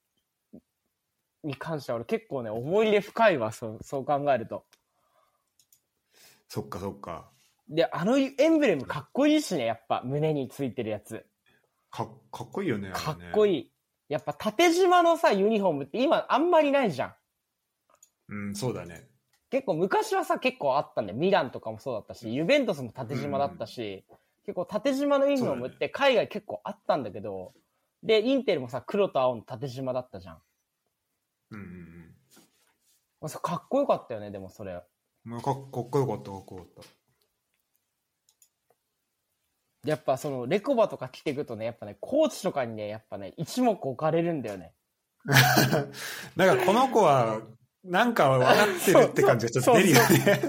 に関しては俺結構ね、思い入れ深いわ、そう、そう考えると。そっかそっか。で、あのエンブレムかっこいいしね、やっぱ、胸についてるやつ。かかっこいいよね。かっこいい。やっぱ縦縞のさ、ユニフォームって今あんまりないじゃん。うん、そうだね。結構昔はさ、結構あったんだよ。ミランとかもそうだったし、ユベントスも縦縞だったし、結構縦縞のユニフォームって海外結構あったんだけど、で、インテルもさ、黒と青の縦縞だったじゃん。うんうんまあそかっこよかったよね、でもそれ。うん。まあ、かかっこよかった、かっこよかっでやっぱその、レコバとか来てくとね、やっぱね、コーチとかにね、やっぱね、一目置かれるんだよね。だからこの子は、なんか分かってるって感じがちょっと出るよね。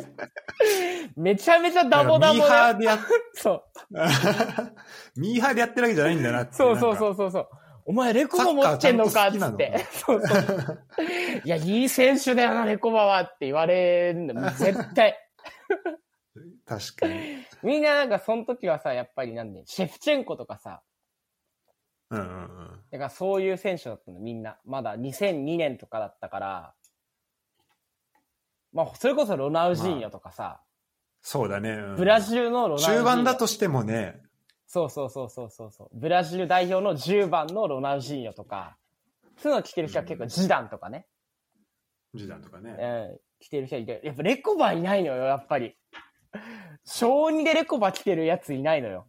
めちゃめちゃダボダボミーハーでやっ、そう。ミーハーでやってるわけじゃないんだなって。そうそうそうう。そうそう。お前レコバ持ってんのかっつって。そうそう。いや、いい選手だよな、レコバはって言われるんだよ。絶対。確かに。みんななんかその時はさ、やっぱりなんで、シェフチェンコとかさ、うんうんうん。だからそういう選手だったの、みんな。まだ2002年とかだったから、まあ、それこそロナウジーニョとかさ、そうだね。うんブラジルのロナウジーニョ。中盤だとしてもね、そうそうそうそうそうそう。ブラジル代表の10番のロナウジーニョとか、そういうの着てる人は結構ジダンとかね、ジダンとかね。うん、着てる人はいて、やっぱレコバいないのよ、やっぱり。小2でレコバ着てるやついないのよ。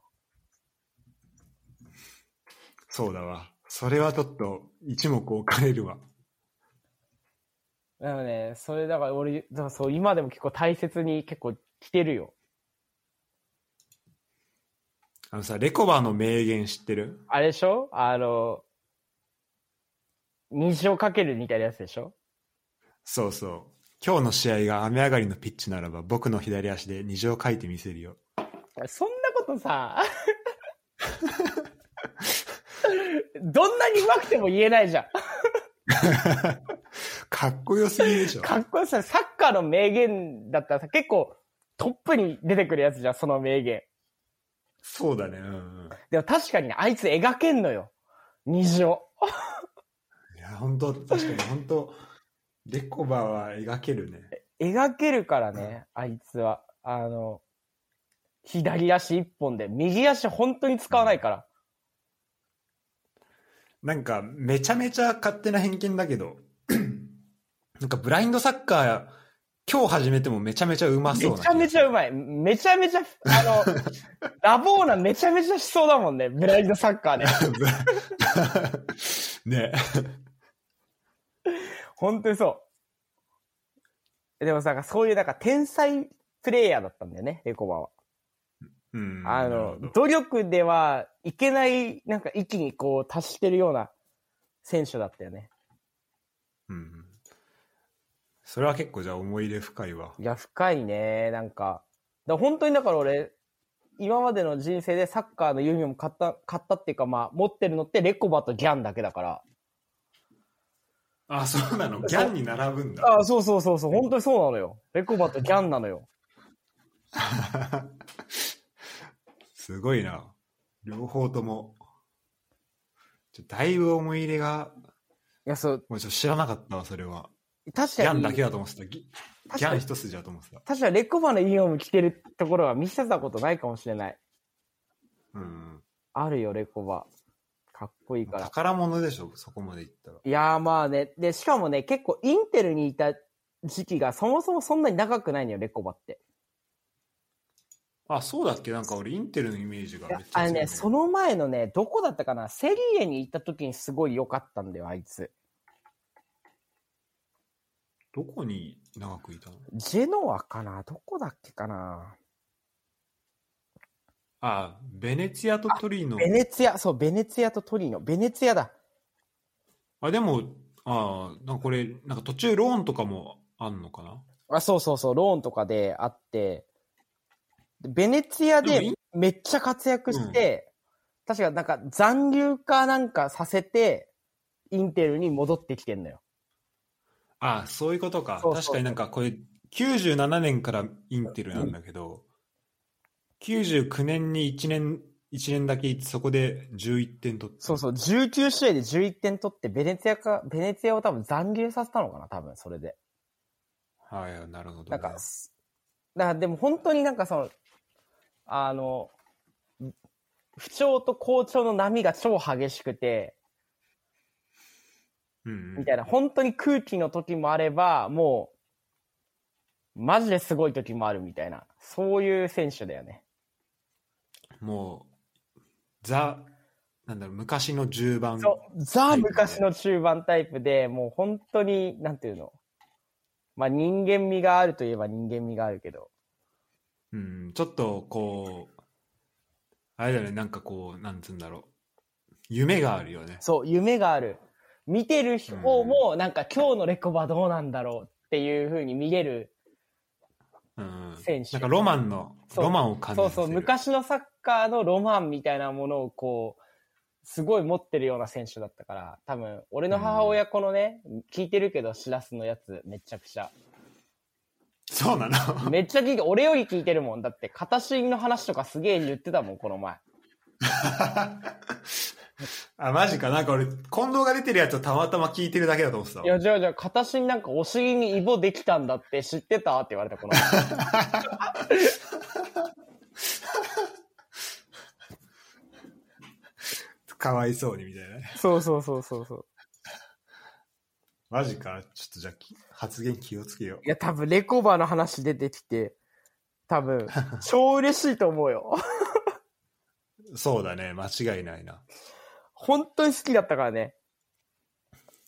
そうだわ。それはちょっと一目置かれるわ。なのね、それだから俺、だからそう、今でも結構大切に結構着てるよ。あのさ、レコバの名言知ってる？あれでしょ？あの、虹をかけるみたいなやつでしょ？そうそう。今日の試合が雨上がりのピッチならば、僕の左足で虹を書いてみせるよ。そんなことさ、どんなに上手くても言えないじゃん。かっこよすぎるでしょ。かっこよさ、サッカーの名言だったらさ、結構トップに出てくるやつじゃん、その名言。そうだね。うんうん。でも確かにね、あいつ描けんのよ。虹を。いや、本当確かに本当レコバは描けるね。描けるからね、あいつは。あの、左足一本で、右足本当に使わないから。なんか、めちゃめちゃ勝手な偏見だけど、なんかブラインドサッカー、今日始めてもめちゃめちゃうまそうなめちゃめちゃうまい。めちゃめちゃ、あの、ラボーナめちゃめちゃしそうだもんね、ブラインドサッカーで。ね。本当にそう。でもさ、そういうなんか天才プレイヤーだったんだよね、レコバは。うん。あの努力ではいけない、なんか域にこう達してるような選手だったよね。うん。それは結構じゃあ思い入れ深いわ。いや、深いね、なんか。だ本当にだから俺、今までの人生でサッカーのユニフォーム買った、買ったっていうかまあ、持ってるのってレコバとギャンだけだから。あ、そうなの？ギャンに並ぶんだ。あそうそうそうそう、本当にそうなのよ。レコバとギャンなのよ。すごいな。両方とも。ちょだいぶ思い入れが、いや、そう、もうちょっと知らなかったわ、それは。確かに。ギャンだけだと思ってた。ギャン一筋だと思ってた。確かにレコバのユニフォーム着てるところは見せたことないかもしれない。うん。あるよ、レコバ。かっこいいから。宝物でしょ、そこまで行ったら。いやーまあね。で、しかもね、結構インテルにいた時期がそもそもそんなに長くないのよ、レコバって。あ、そうだっけ？なんか俺インテルのイメージがめっちゃ強いあれね、その前のね、どこだったかな？セリエに行った時にすごい良かったんだよ、あいつ。どこに長くいたの？ジェノアかな？どこだっけかな？あ、ベネツィアとトリノ。ベネツィア、そう、ベネツィアとトリノ。ベネツィアだ。あ、でも、あなんかこれ、なんか途中ローンとかもあんのかな？あ、そうそうそう、ローンとかであって、でベネツィアでめっちゃ活躍して、確かなんか残留かなんかさせて、インテルに戻ってきてんのよ。あ、そういうことか。そうそう確かになんかこれ、97年からインテルなんだけど、99年に1年、一年だけ行ってそこで11点取って。そうそう、19試合で11点取って、ベネツィアか、ベネツィアを多分残留させたのかな、多分、それで。はい、なるほど、ね。なんか、すだからでも本当になんかその、あの、不調と好調の波が超激しくて、うんうんみたいな、本当に空気の時もあれば、もう、マジですごい時もあるみたいな、そういう選手だよね。もう、ザ、なんだろう、昔の10番。そう、ザ昔の中盤タイプで、もう本当に、なんていうの、まあ人間味があるといえば人間味があるけど、うん、ちょっとこう、あれだよね、なんかこう、なんつうんだろう。夢があるよね。そう、夢がある。見てる方も、なんか今日のレコバどうなんだろうっていう風に見れる。うん。選手なんかロマンの、ロマンを感じそうそう、昔のサッカーのロマンみたいなものをこう、すごい持ってるような選手だったから、多分、俺の母親このね、聞いてるけど、シラスのやつ、めちゃくちゃ。そうなの？めっちゃ聞いて、俺より聞いてるもん。だって、片心の話とかすげえ言ってたもん、この前。あ、マジか。なんか俺、近藤が出てるやつをたまたま聞いてるだけだと思ってたわいや、じゃあじゃあ、片心なんかお尻にイボできたんだって知ってた？って言われた、この前。かわいそうにみたいなね。そうそうそうそうそう。マジか？ちょっとじゃあき、発言気をつけよいや、多分、レコバの話出てきて、多分、超嬉しいと思うよ。う。そうだね。間違いないな。本当に好きだったからね。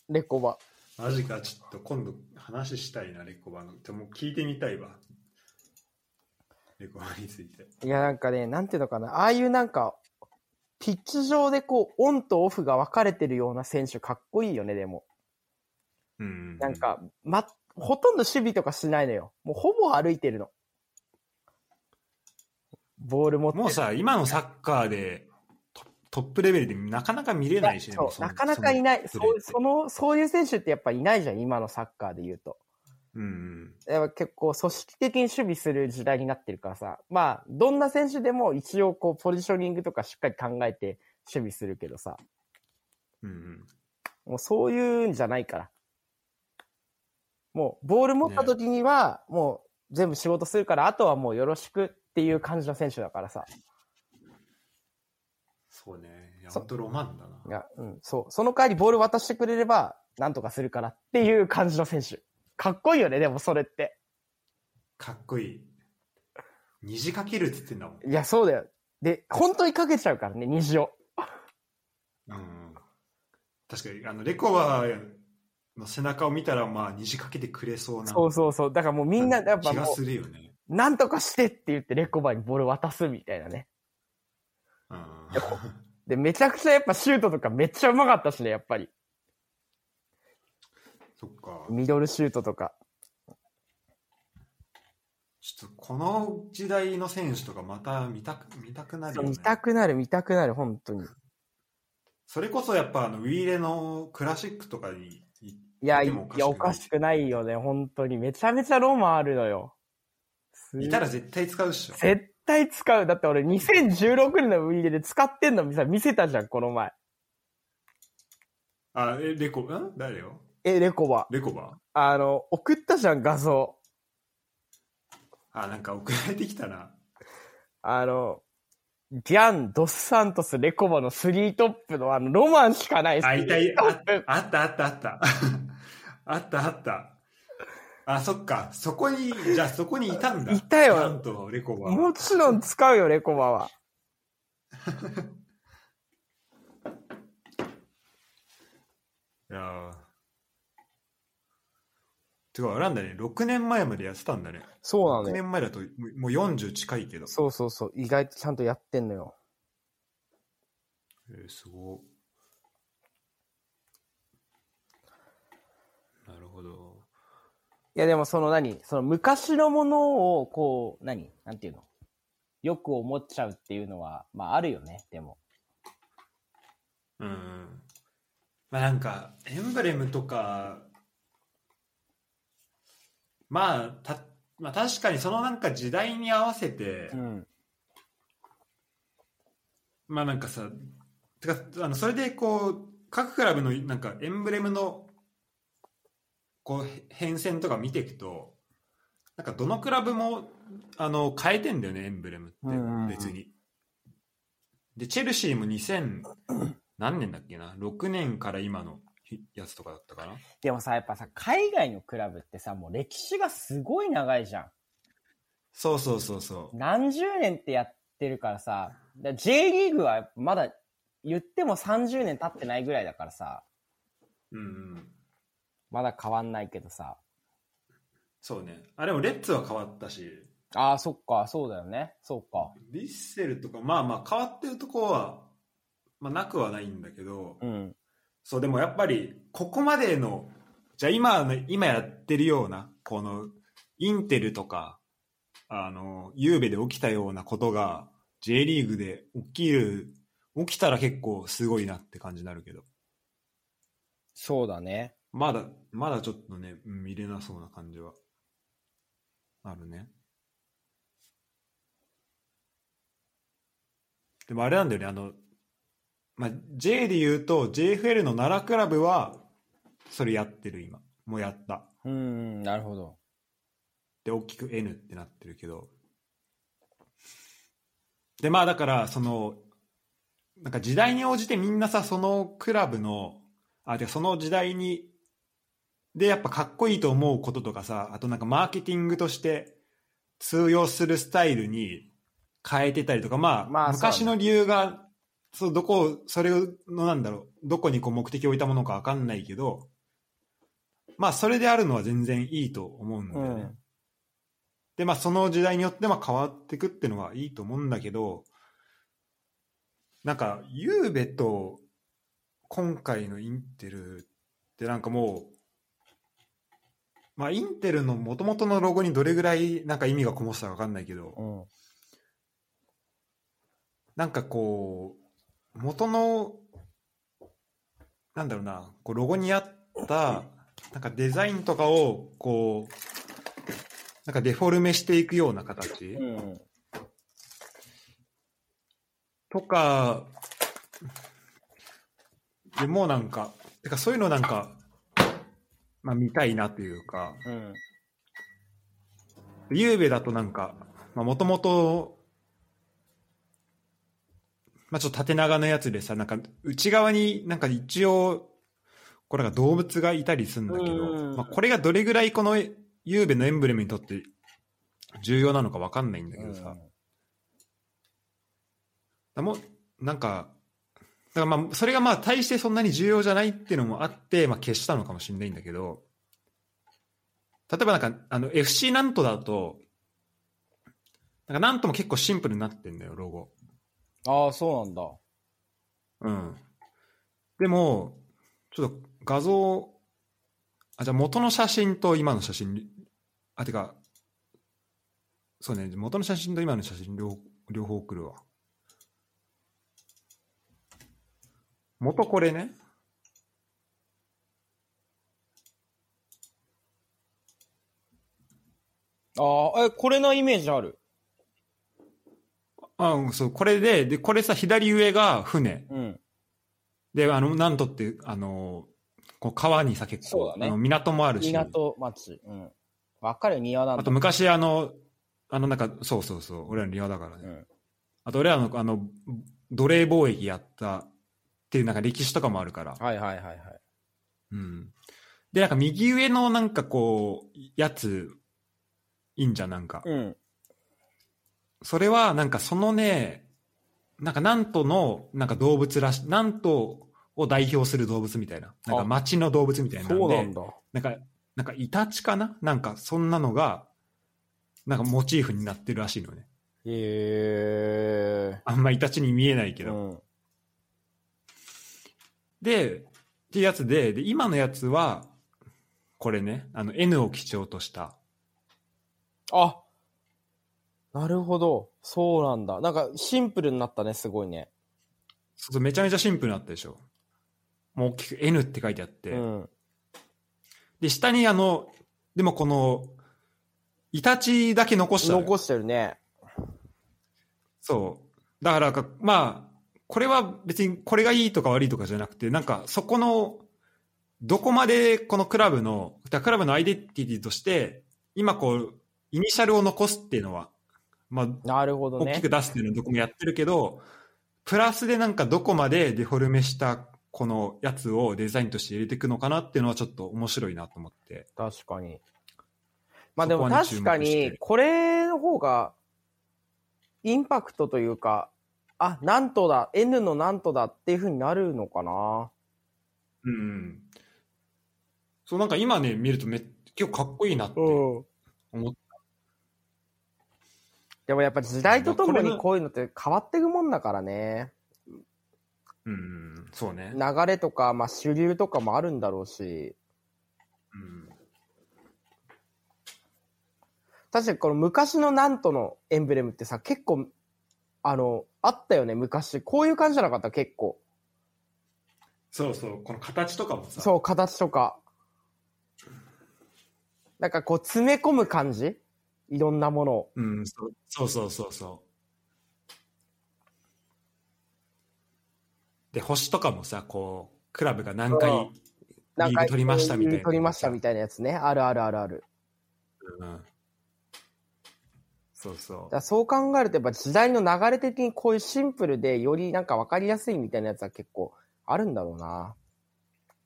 レコバ。マジか？ちょっと今度話したいな、レコバの。でも聞いてみたいわ。レコバについて。いや、なんかね、なんていうのかな。ああいうなんか、ピッチ上でこう、オンとオフが分かれてるような選手かっこいいよね、でも。うん。なんか、ま、ほとんど守備とかしないのよ。もうほぼ歩いてるの。ボール持って。もうさ、今のサッカーでトトップレベルでなかなか見れないしね。もそうなかなかいない。そう、その、そういう選手ってやっぱいないじゃん、今のサッカーで言うと。うんうん。やっぱ結構組織的に守備する時代になってるからさ。まあ、どんな選手でも一応こう、ポジショニングとかしっかり考えて守備するけどさ。うんうん。もうそういうんじゃないから。もう、ボール持った時には、もう全部仕事するから、あとはもうよろしくっていう感じの選手だからさ。そうね。いや、そほんとロマンだな。いや、うん、そう。その代わりボール渡してくれれば、なんとかするからっていう感じの選手。かっこいいよね、でもそれって。かっこいい。虹かけるって言ってんだもん。いや、そうだよ。で、本当にかけちゃうからね、虹を。うんうん。確かに、あの、レコバの背中を見たら、まあ、虹かけてくれそうな。そうそうそう。だからもうみんな、やっぱも気がするよね。う、なんとかしてって言ってレコバにボール渡すみたいなね。うん。で、めちゃくちゃやっぱシュートとかめっちゃうまかったしね、やっぱり。ミドルシュートとか。ちょっと、この時代の選手とかまた見たく、見たくなるよね。見たくなる、見たくなる、本当に。それこそやっぱ、あの、ウィーレのクラシックとかにいいや、いや、おかしくないよね、本当に。めちゃめちゃロマンあるのよ。すいたら絶対使うっしょ。絶対使う。だって俺2016年のウィーレで使ってんのさ見せたじゃん、この前。あ、え、レコ、ん？誰よ？え、レコバ。レコバ？あの、送ったじゃん、画像。あ、なんか送られてきたな。あの、ギャン、ドスサントス、レコバのスリートップのあの、ロマンしかないあ、いたい、ああったあったあった。あった あった。あ、そっか。そこに、じゃあそこにいたんだ。いたよちゃんとレコバ。もちろん使うよ、レコバは。いやーてか、あれなんだね。6年前までやってたんだね。6そうなのよ。年前だともうもう40近いけど。そうそうそう。意外とちゃんとやってんのよ。えー、すごなるほど。いや、でもその何？その昔のものを、こう、何？なんていうの？よく思っちゃうっていうのは、まああるよね、でも。うん。まあなんか、エンブレムとか、まあ、た、まあ確かにそのなんか時代に合わせて、うん。まあなんかさ、てか、あの、それでこう、各クラブのなんかエンブレムの、こう、へ変遷とか見ていくと、なんかどのクラブも、あの、変えてんだよね、エンブレムって、別に。で、チェルシーも2000、何年だっけな ?6 年から今のやつとかだったかな？でもさ、やっぱさ、海外のクラブってさ、もう歴史がすごい長いじゃん。そうそうそうそう。何十年ってやってるからさ、だ J リーグはまだ言っても30年経ってないぐらいだからさ、うんうん。まだ変わんないけどさ。そうね。あ、でもレッツは変わったし、ああ、そっか、そうだよね。そうか。ヴィッセルとか、まあまあ変わってるところは、まあなくはないんだけど、うん。そう、でもやっぱり、ここまでの、じゃあ今の、今やってるような、この、インテルとか、あの、ゆうべで起きたようなことが、J リーグで起きる、起きたら結構すごいなって感じになるけど、そうだね。まだ、まだちょっとね、うん見れなそうな感じは、あるね。でもあれなんだよね、あの、まあ、J で言うと、JFL の奈良クラブは、それやってる今。もうやった。うん、なるほど。で、大きく N ってなってるけど。で、まあだから、その、なんか時代に応じてみんなさ、そのクラブの、あ、で、その時代に、で、やっぱかっこいいと思うこととかさ、あとなんかマーケティングとして通用するスタイルに変えてたりとか、まあ、まあ昔の理由が、そう、どこを、それのなんだろう、どこにこう目的を置いたものかわかんないけど、まあ、それであるのは全然いいと思うんだよね。うんで、まあ、その時代によってまあ変わっていくっていうのはいいと思うんだけど、なんか、ゆうべと今回のインテルってなんかもう、まあ、インテルの元々のロゴにどれぐらいなんか意味がこもってたかわかんないけど、うん。なんかこう、元の、なんだろうな、こうロゴにあった、なんかデザインとかを、こう、なんかデフォルメしていくような形、うん。とか、でもうなんか、てかそういうのなんか、まあ見たいなというか、うん。ゆうべだとなんか、まあもともと、まあちょっと縦長のやつでさ、なんか内側になんか一応、これが動物がいたりするんだけど、うんまあこれがどれぐらいこのゆうべのエンブレムにとって重要なのかわかんないんだけどさ、だもうなんか、だからまあそれがまあ大してそんなに重要じゃないっていうのもあって、まあ消したのかもしれないんだけど、例えばなんか、あの、FC なんとだと、なんかなんとも結構シンプルになってんだよ、ロゴ。ああ、そうなんだ。うん。でも、ちょっと画像、あ、じゃあ元の写真と今の写真、あ、てか、そうね、元の写真と今の写真両両方送るわ。元これね。ああ、え、これのイメージある。あ、うんそう、これで、で、これさ、左上が船。うん。で、あの、なんとって、あの、こう川にさ、結構、そうだねあの港もあるし。港町。うん。わかる庭なんだ。あと昔あの、あのなんか、そうそうそう、俺らの庭だからね。うん。あと俺らのあの、奴隷貿易やったっていうなんか歴史とかもあるから。はいはいはいはい。うん。で、なんか右上のなんかこう、やつ、いいんじゃん、なんか。うん。それはなんかそのね、なんかなんとの、なんか動物らし、なんとを代表する動物みたいな。なんか町の動物みたいな。そうなんだ。なんか、なんかイタチかな？なんかそんなのが、なんかモチーフになってるらしいのね。へえ。あんまイタチに見えないけど。うん。で、っていうやつで、で、今のやつは、これね、あの N を基調とした。あなるほど。そうなんだ。なんかシンプルになったね、すごいね。そうそうめちゃめちゃシンプルになったでしょ。もう大きく N って書いてあって。うん。で、下にあの、でもこの、イタチだけ残したのよ残してるね。そう。だからか、まあ、これは別にこれがいいとか悪いとかじゃなくて、なんかそこの、どこまでこのクラブの、クラブのアイデンティティとして、今こう、イニシャルを残すっていうのは、まあ、なるほどね大きく。出すっていうのはどこもやってるけど、プラスでなんかどこまでデフォルメしたこのやつをデザインとして入れていくのかなっていうのはちょっと面白いなと思って。確かに。まあでも確かに、これの方が、インパクトというか、あ、なんとだ、N のなんとだっていう風になるのかな。うん。そうなんか今ね、見るとめ結構かっこいいなってうん。思っでもやっぱ時代とともにこういうのって変わっていくもんだからね。うん、そうね。流れとか、まあ主流とかもあるんだろうし。うん確かにこの昔のなんとのエンブレムってさ、結構、あの、あったよね、昔。こういう感じじゃなかった、結構。そうそう、この形とかもさ、そう、形とか。なんかこう、詰め込む感じ？いろんなものを。うん、そうそうそうそうそう。で、星とかもさ、こう、クラブが何回うんなんかリーグ取りましたみたいな取りましたみたいなやつね。あるあるあるある。うん、そうそだからそう考えると、やっぱ時代の流れ的にこういうシンプルで、よりなんか分かりやすいみたいなやつは結構あるんだろうな。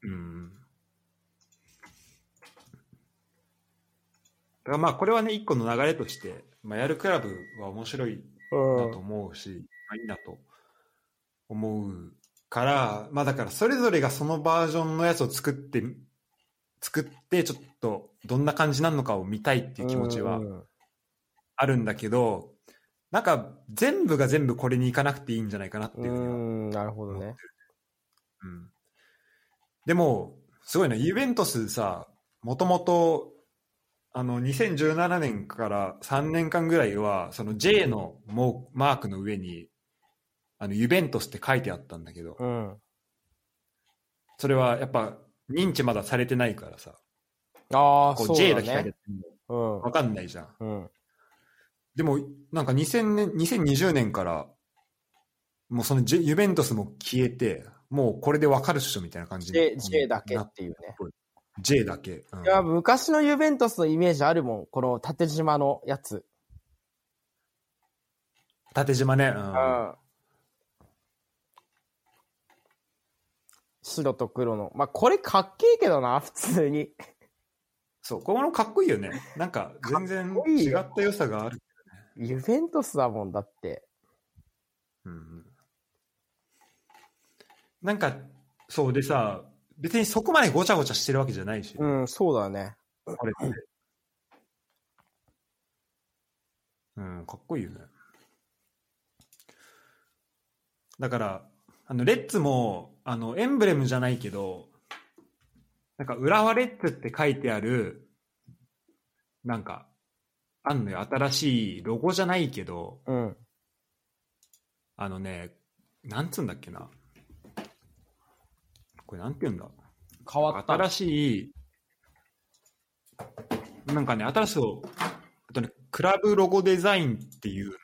う。うん。だからまあ、これはね、一個の流れとして、まあ、やるクラブは面白いうんだと思うし、まあ、いいなと思うから、まあだからそれぞれがそのバージョンのやつを作って、作ってちょっとどんな感じなのかを見たいっていう気持ちはうんあるんだけど、なんか全部が全部これに行かなくていいんじゃないかなってういうふうにはん、なるほどね。うん。でも、すごいな、ユベントスさ、もともと、あの、2017年から3年間ぐらいは、その J のモーマークの上に、あの、ユベントスって書いてあったんだけど、うん。それはやっぱ認知まだされてないからさ、ああ、そう J だだけ書いてあっもうん。わかんないじゃん。うん。でも、なんか2000年、2020年から、もうそのユベントスも消えて、もうこれでわかるっしょみたいな感じに J, J だけなっていうね。J だけ。うんいや、昔のユベントスのイメージあるもん。この縦縞のやつ。縦縞ね。ううんん。白と黒の。まあ、これかっけえけどな、普通に。そう、このかっこいいよね。なんか全然違った良さがある。ユベントスだもんだって。うんうん、なんか、そうでさ、別にそこまでごちゃごちゃしてるわけじゃないし、うん、そうだね。これって。うん、かっこいいよね。だから、あの、レッツも、あの、エンブレムじゃないけど、なんか、浦和レッツって書いてある、なんか、あんのよ。新しいロゴじゃないけど、うん。あのね、なんつうんだっけな。これなんて言うんだ？変わった。新しい、なんかね、新しい、あとね、クラブロゴデザインっていうんだ。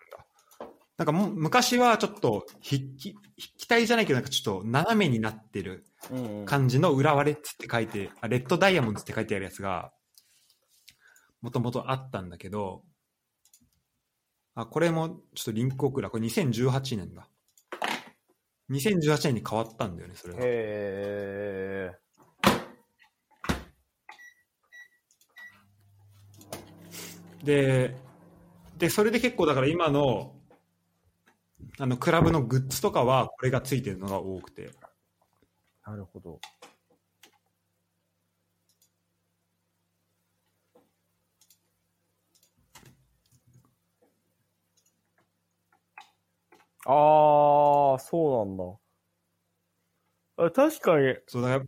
なんかもう昔はちょっと筆記、筆記体じゃないけど、なんかちょっと斜めになってるうんうん、感じの裏割れって書いて、あレッドダイヤモンドって書いてあるやつが、もともとあったんだけど、あ、これもちょっとリンク送るわこれ2018年だ。2018年に変わったんだよね、それが。へえ。で、で、それで結構だから今の、あの、クラブのグッズとかはこれがついてるのが多くて。なるほど。ああ、そうなんだ。あ確かに、そうだから、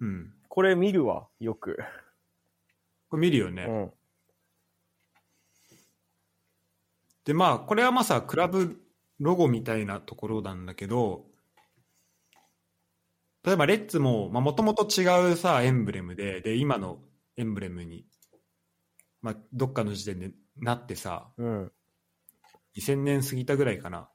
うん。これ見るわ、よく。これ見るよね。うん。で、まあ、これはまあさ、クラブロゴみたいなところなんだけど、例えばレッツも、まあ、もともと違うさ、エンブレムで、で、今のエンブレムに、まあ、どっかの時点でなってさ、うん。2000年過ぎたぐらいかな。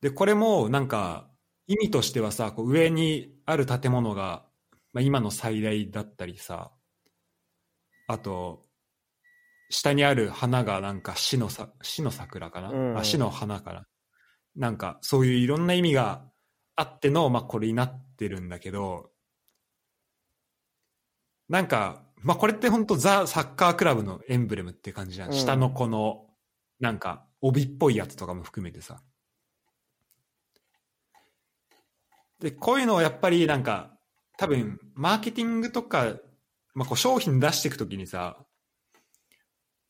で、これもなんか意味としてはさ、こう上にある建物が、まあ、今の最大だったりさ、あと、下にある花がなんか死のさ死の桜かな、うんあ死の花かな？なんかそういういろんな意味があっての、まあ、これになってるんだけど、なんか、まあ、これって本当ザ・サッカークラブのエンブレムって感じじゃん。うん下のこの、なんか、帯っぽいやつとかも含めてさ。で、こういうのをやっぱりなんか、多分、マーケティングとか、まあ、こう商品出していくときにさ、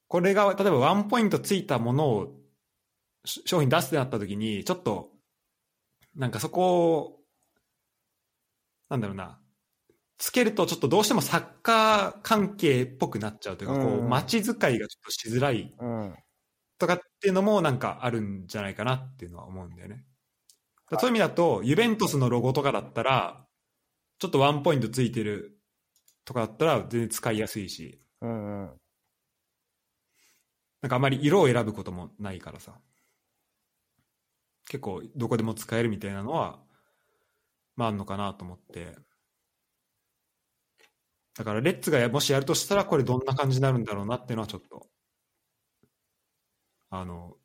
これが、例えばワンポイントついたものをし商品出すってなった時に、ちょっと、なんかそこを、なんだろうな、つけるとちょっとどうしてもサッカー関係っぽくなっちゃうというか、こう街使いがちょっとしづらいうん。とかっていうのもなんかあるんじゃないかなっていうのは思うんだよね。そういう意味だと、ユベントスのロゴとかだったら、ちょっとワンポイントついてるとかだったら全然使いやすいし、うんうん。なんかあまり色を選ぶこともないからさ。結構どこでも使えるみたいなのは、まああんのかなと思って。だからレッツがもしやるとしたらこれどんな感じになるんだろうなっていうのはちょっと、あの、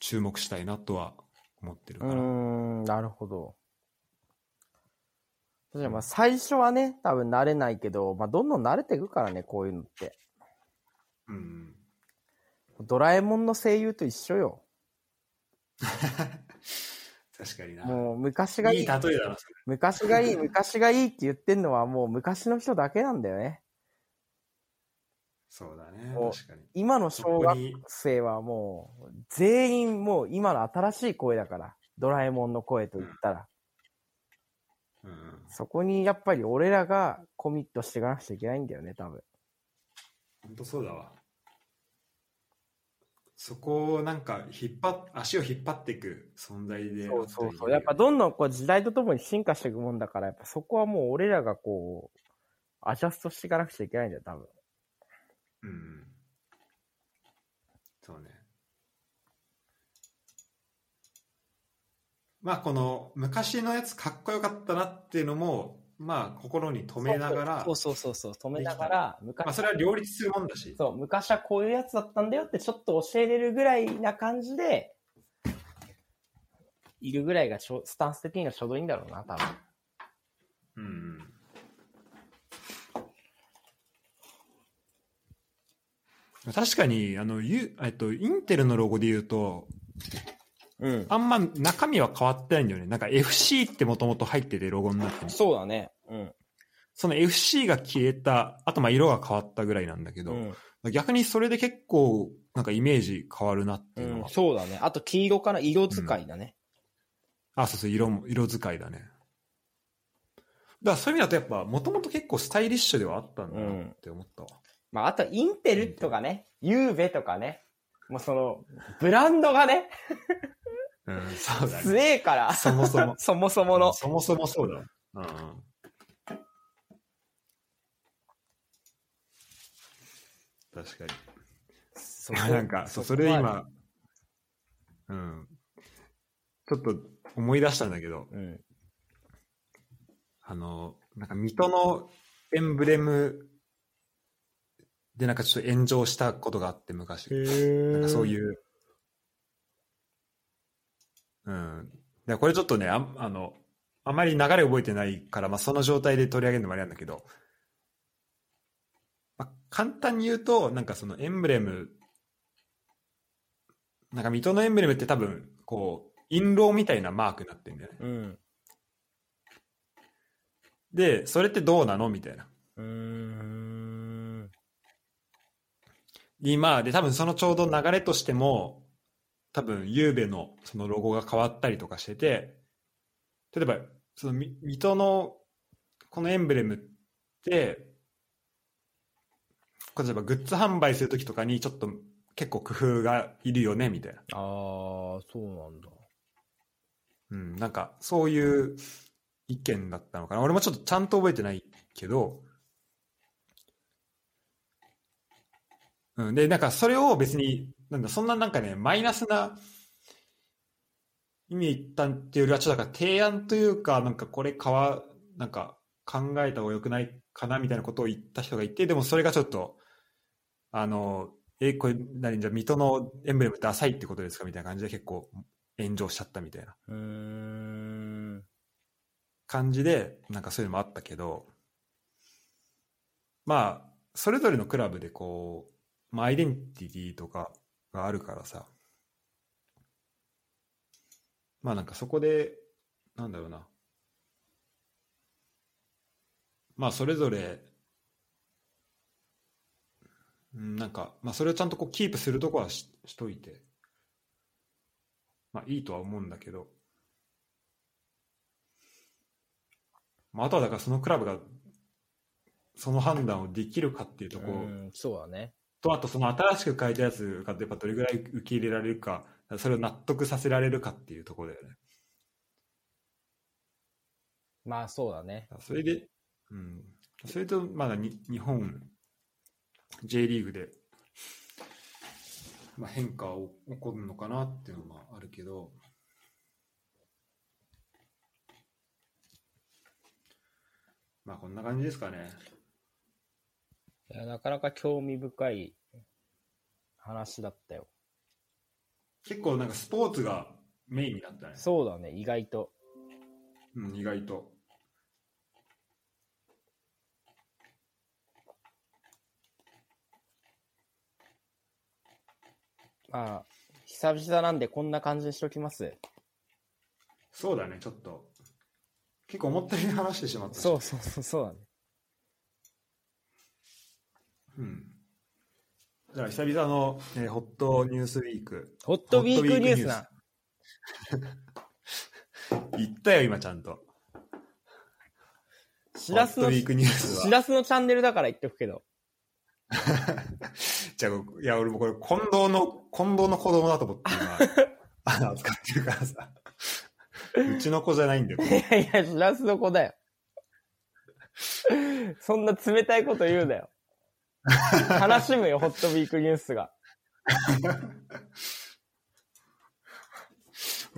注目したいなとは思ってるから。ん、なるほど。じゃあまあ最初はね、多分慣れないけど、まあどんどん慣れていくからね、こういうのって。うん。ドラえもんの声優と一緒よ。確かにな。もう昔がいいいい例えだな。昔がいい、昔がいいって言ってんのはもう昔の人だけなんだよね。そうだね。確かに。今の小学生はもう、全員もう今の新しい声だから。ドラえもんの声と言ったら。うん。そこにやっぱり俺らがコミットしていかなくちゃいけないんだよね、多分。本当そうだわ。そこをなんか引っ張っ、足を引っ張っていく存在で。そうそうそう。やっぱどんどんこう時代とともに進化していくもんだから、やっぱそこはもう俺らがこう、アジャストしていかなくちゃいけないんだよ、多分。うん。そうね。まあこの昔のやつかっこよかったなっていうのも、まあ心に留めながら、そうそうそうそう、止めながら、昔、まあそれは両立するもんだし。そう、昔はこういうやつだったんだよってちょっと教えれるぐらいな感じで、いるぐらいがちょスタンス的にはちょうどいいんだろうな、多分。うんうん。確かに、あの、ゆえっと、インテルのロゴで言うと、うん。あんま中身は変わってないんだよね。なんか FC ってもともと入っててロゴになってるそうだね。うん。その FC が消えた、あとまあ色が変わったぐらいなんだけど、うん。逆にそれで結構なんかイメージ変わるなっていうのうんは。そうだね。あと黄色かな色使いだね。あ、そうそう、色も、色使いだね。だからそういう意味だとやっぱもともと結構スタイリッシュではあったんだなって思ったわ。まあ、あとインテルとかね、ユーベとかね。もうその、ブランドがね、うん、そうだね。強えから。そもそも。そもそもの。そもそもそうだ。うんうん。確かに。そなんか、そう、それで今、うん。ちょっと思い出したんだけど、うん。あの、なんか水戸のエンブレムでなんかちょっと炎上したことがあって昔。なんかそうう。いう。うん。でこれちょっとね、ああの、あまり流れ覚えてないから、まあ、その状態で取り上げるのもあれなんだけど、まあ、簡単に言うと、なんかそのエンブレム、なんか水戸のエンブレムって多分、こう、印籠みたいなマークになってるんだよね。うん。で、それってどうなの？みたいな。うーん。今、で、多分そのちょうど流れとしても、多分、ゆうべのそのロゴが変わったりとかしてて、例えば、そのみ水戸のこのエンブレムって、例えばグッズ販売するときとかにちょっと結構工夫がいるよね、みたいな。ああ、そうなんだ。うん、なんかそういう意見だったのかな。俺もちょっとちゃんと覚えてないけど、うん、で、なんかそれを別に、なんだ、そんななんかね、マイナスな意味言ったっていうよりは、ちょっとなんか提案というか、なんかこれかわ、なんか考えた方が良くないかなみたいなことを言った人がいて、でもそれがちょっと、あの、え、これ何じゃあ水戸のエンブレムって浅いってことですかみたいな感じで結構炎上しちゃったみたいな。感じで、なんかそういうのもあったけど、まあ、それぞれのクラブでこう、まあ、アイデンティティとかがあるからさ、まあなんかそこで、なんだろうな、まあそれぞれ、うん、なんか、まあ、それをちゃんとこうキープするとこはししといて、まあ、いいとは思うんだけど、まあ、あとはだからそのクラブがその判断をできるかっていうとこ、そうだね。とあとその新しく変えたやつがやっぱどれぐらい受け入れられるかそれを納得させられるかっていうところだよね。まあそうだね。それで、うん、それとまだに日本 J リーグで、まあ、変化を起こるのかなっていうのもあるけど。まあこんな感じですかねいやなかなか興味深い話だったよ。結構なんかスポーツがメインになったねそうだね、意外と。うん、意外とまあ、久々なんでこんな感じにしときます。そうだねちょっと結構思ったより話してしまったしそうそうそう、そうだね。うん。じゃあ、久々の、えーホットニュースウィーク。ホットウィークニュースな。言ったよ、今ちゃんと。しらすの。しらすのチャンネルだから言っとくけど。じゃあ、いや、俺もこれ、近藤の、近藤の子供だと思って今、あの、扱ってるからさ。うちの子じゃないんだよ。いやいや、しらすの子だよ。そんな冷たいこと言うなよ。悲しむよ、ホットウィークニュースが。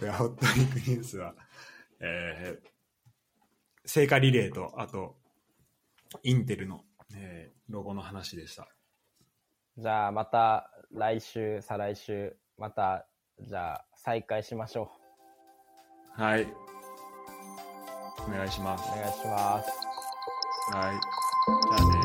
いや、ホットウィークニュースは、えー、聖火リレーと、あと、インテルの、えーロゴの話でした。じゃあ、また来週、再来週、また、じゃあ、再開しましょはい。お願いしますう。お。願いします。はい。じゃあね。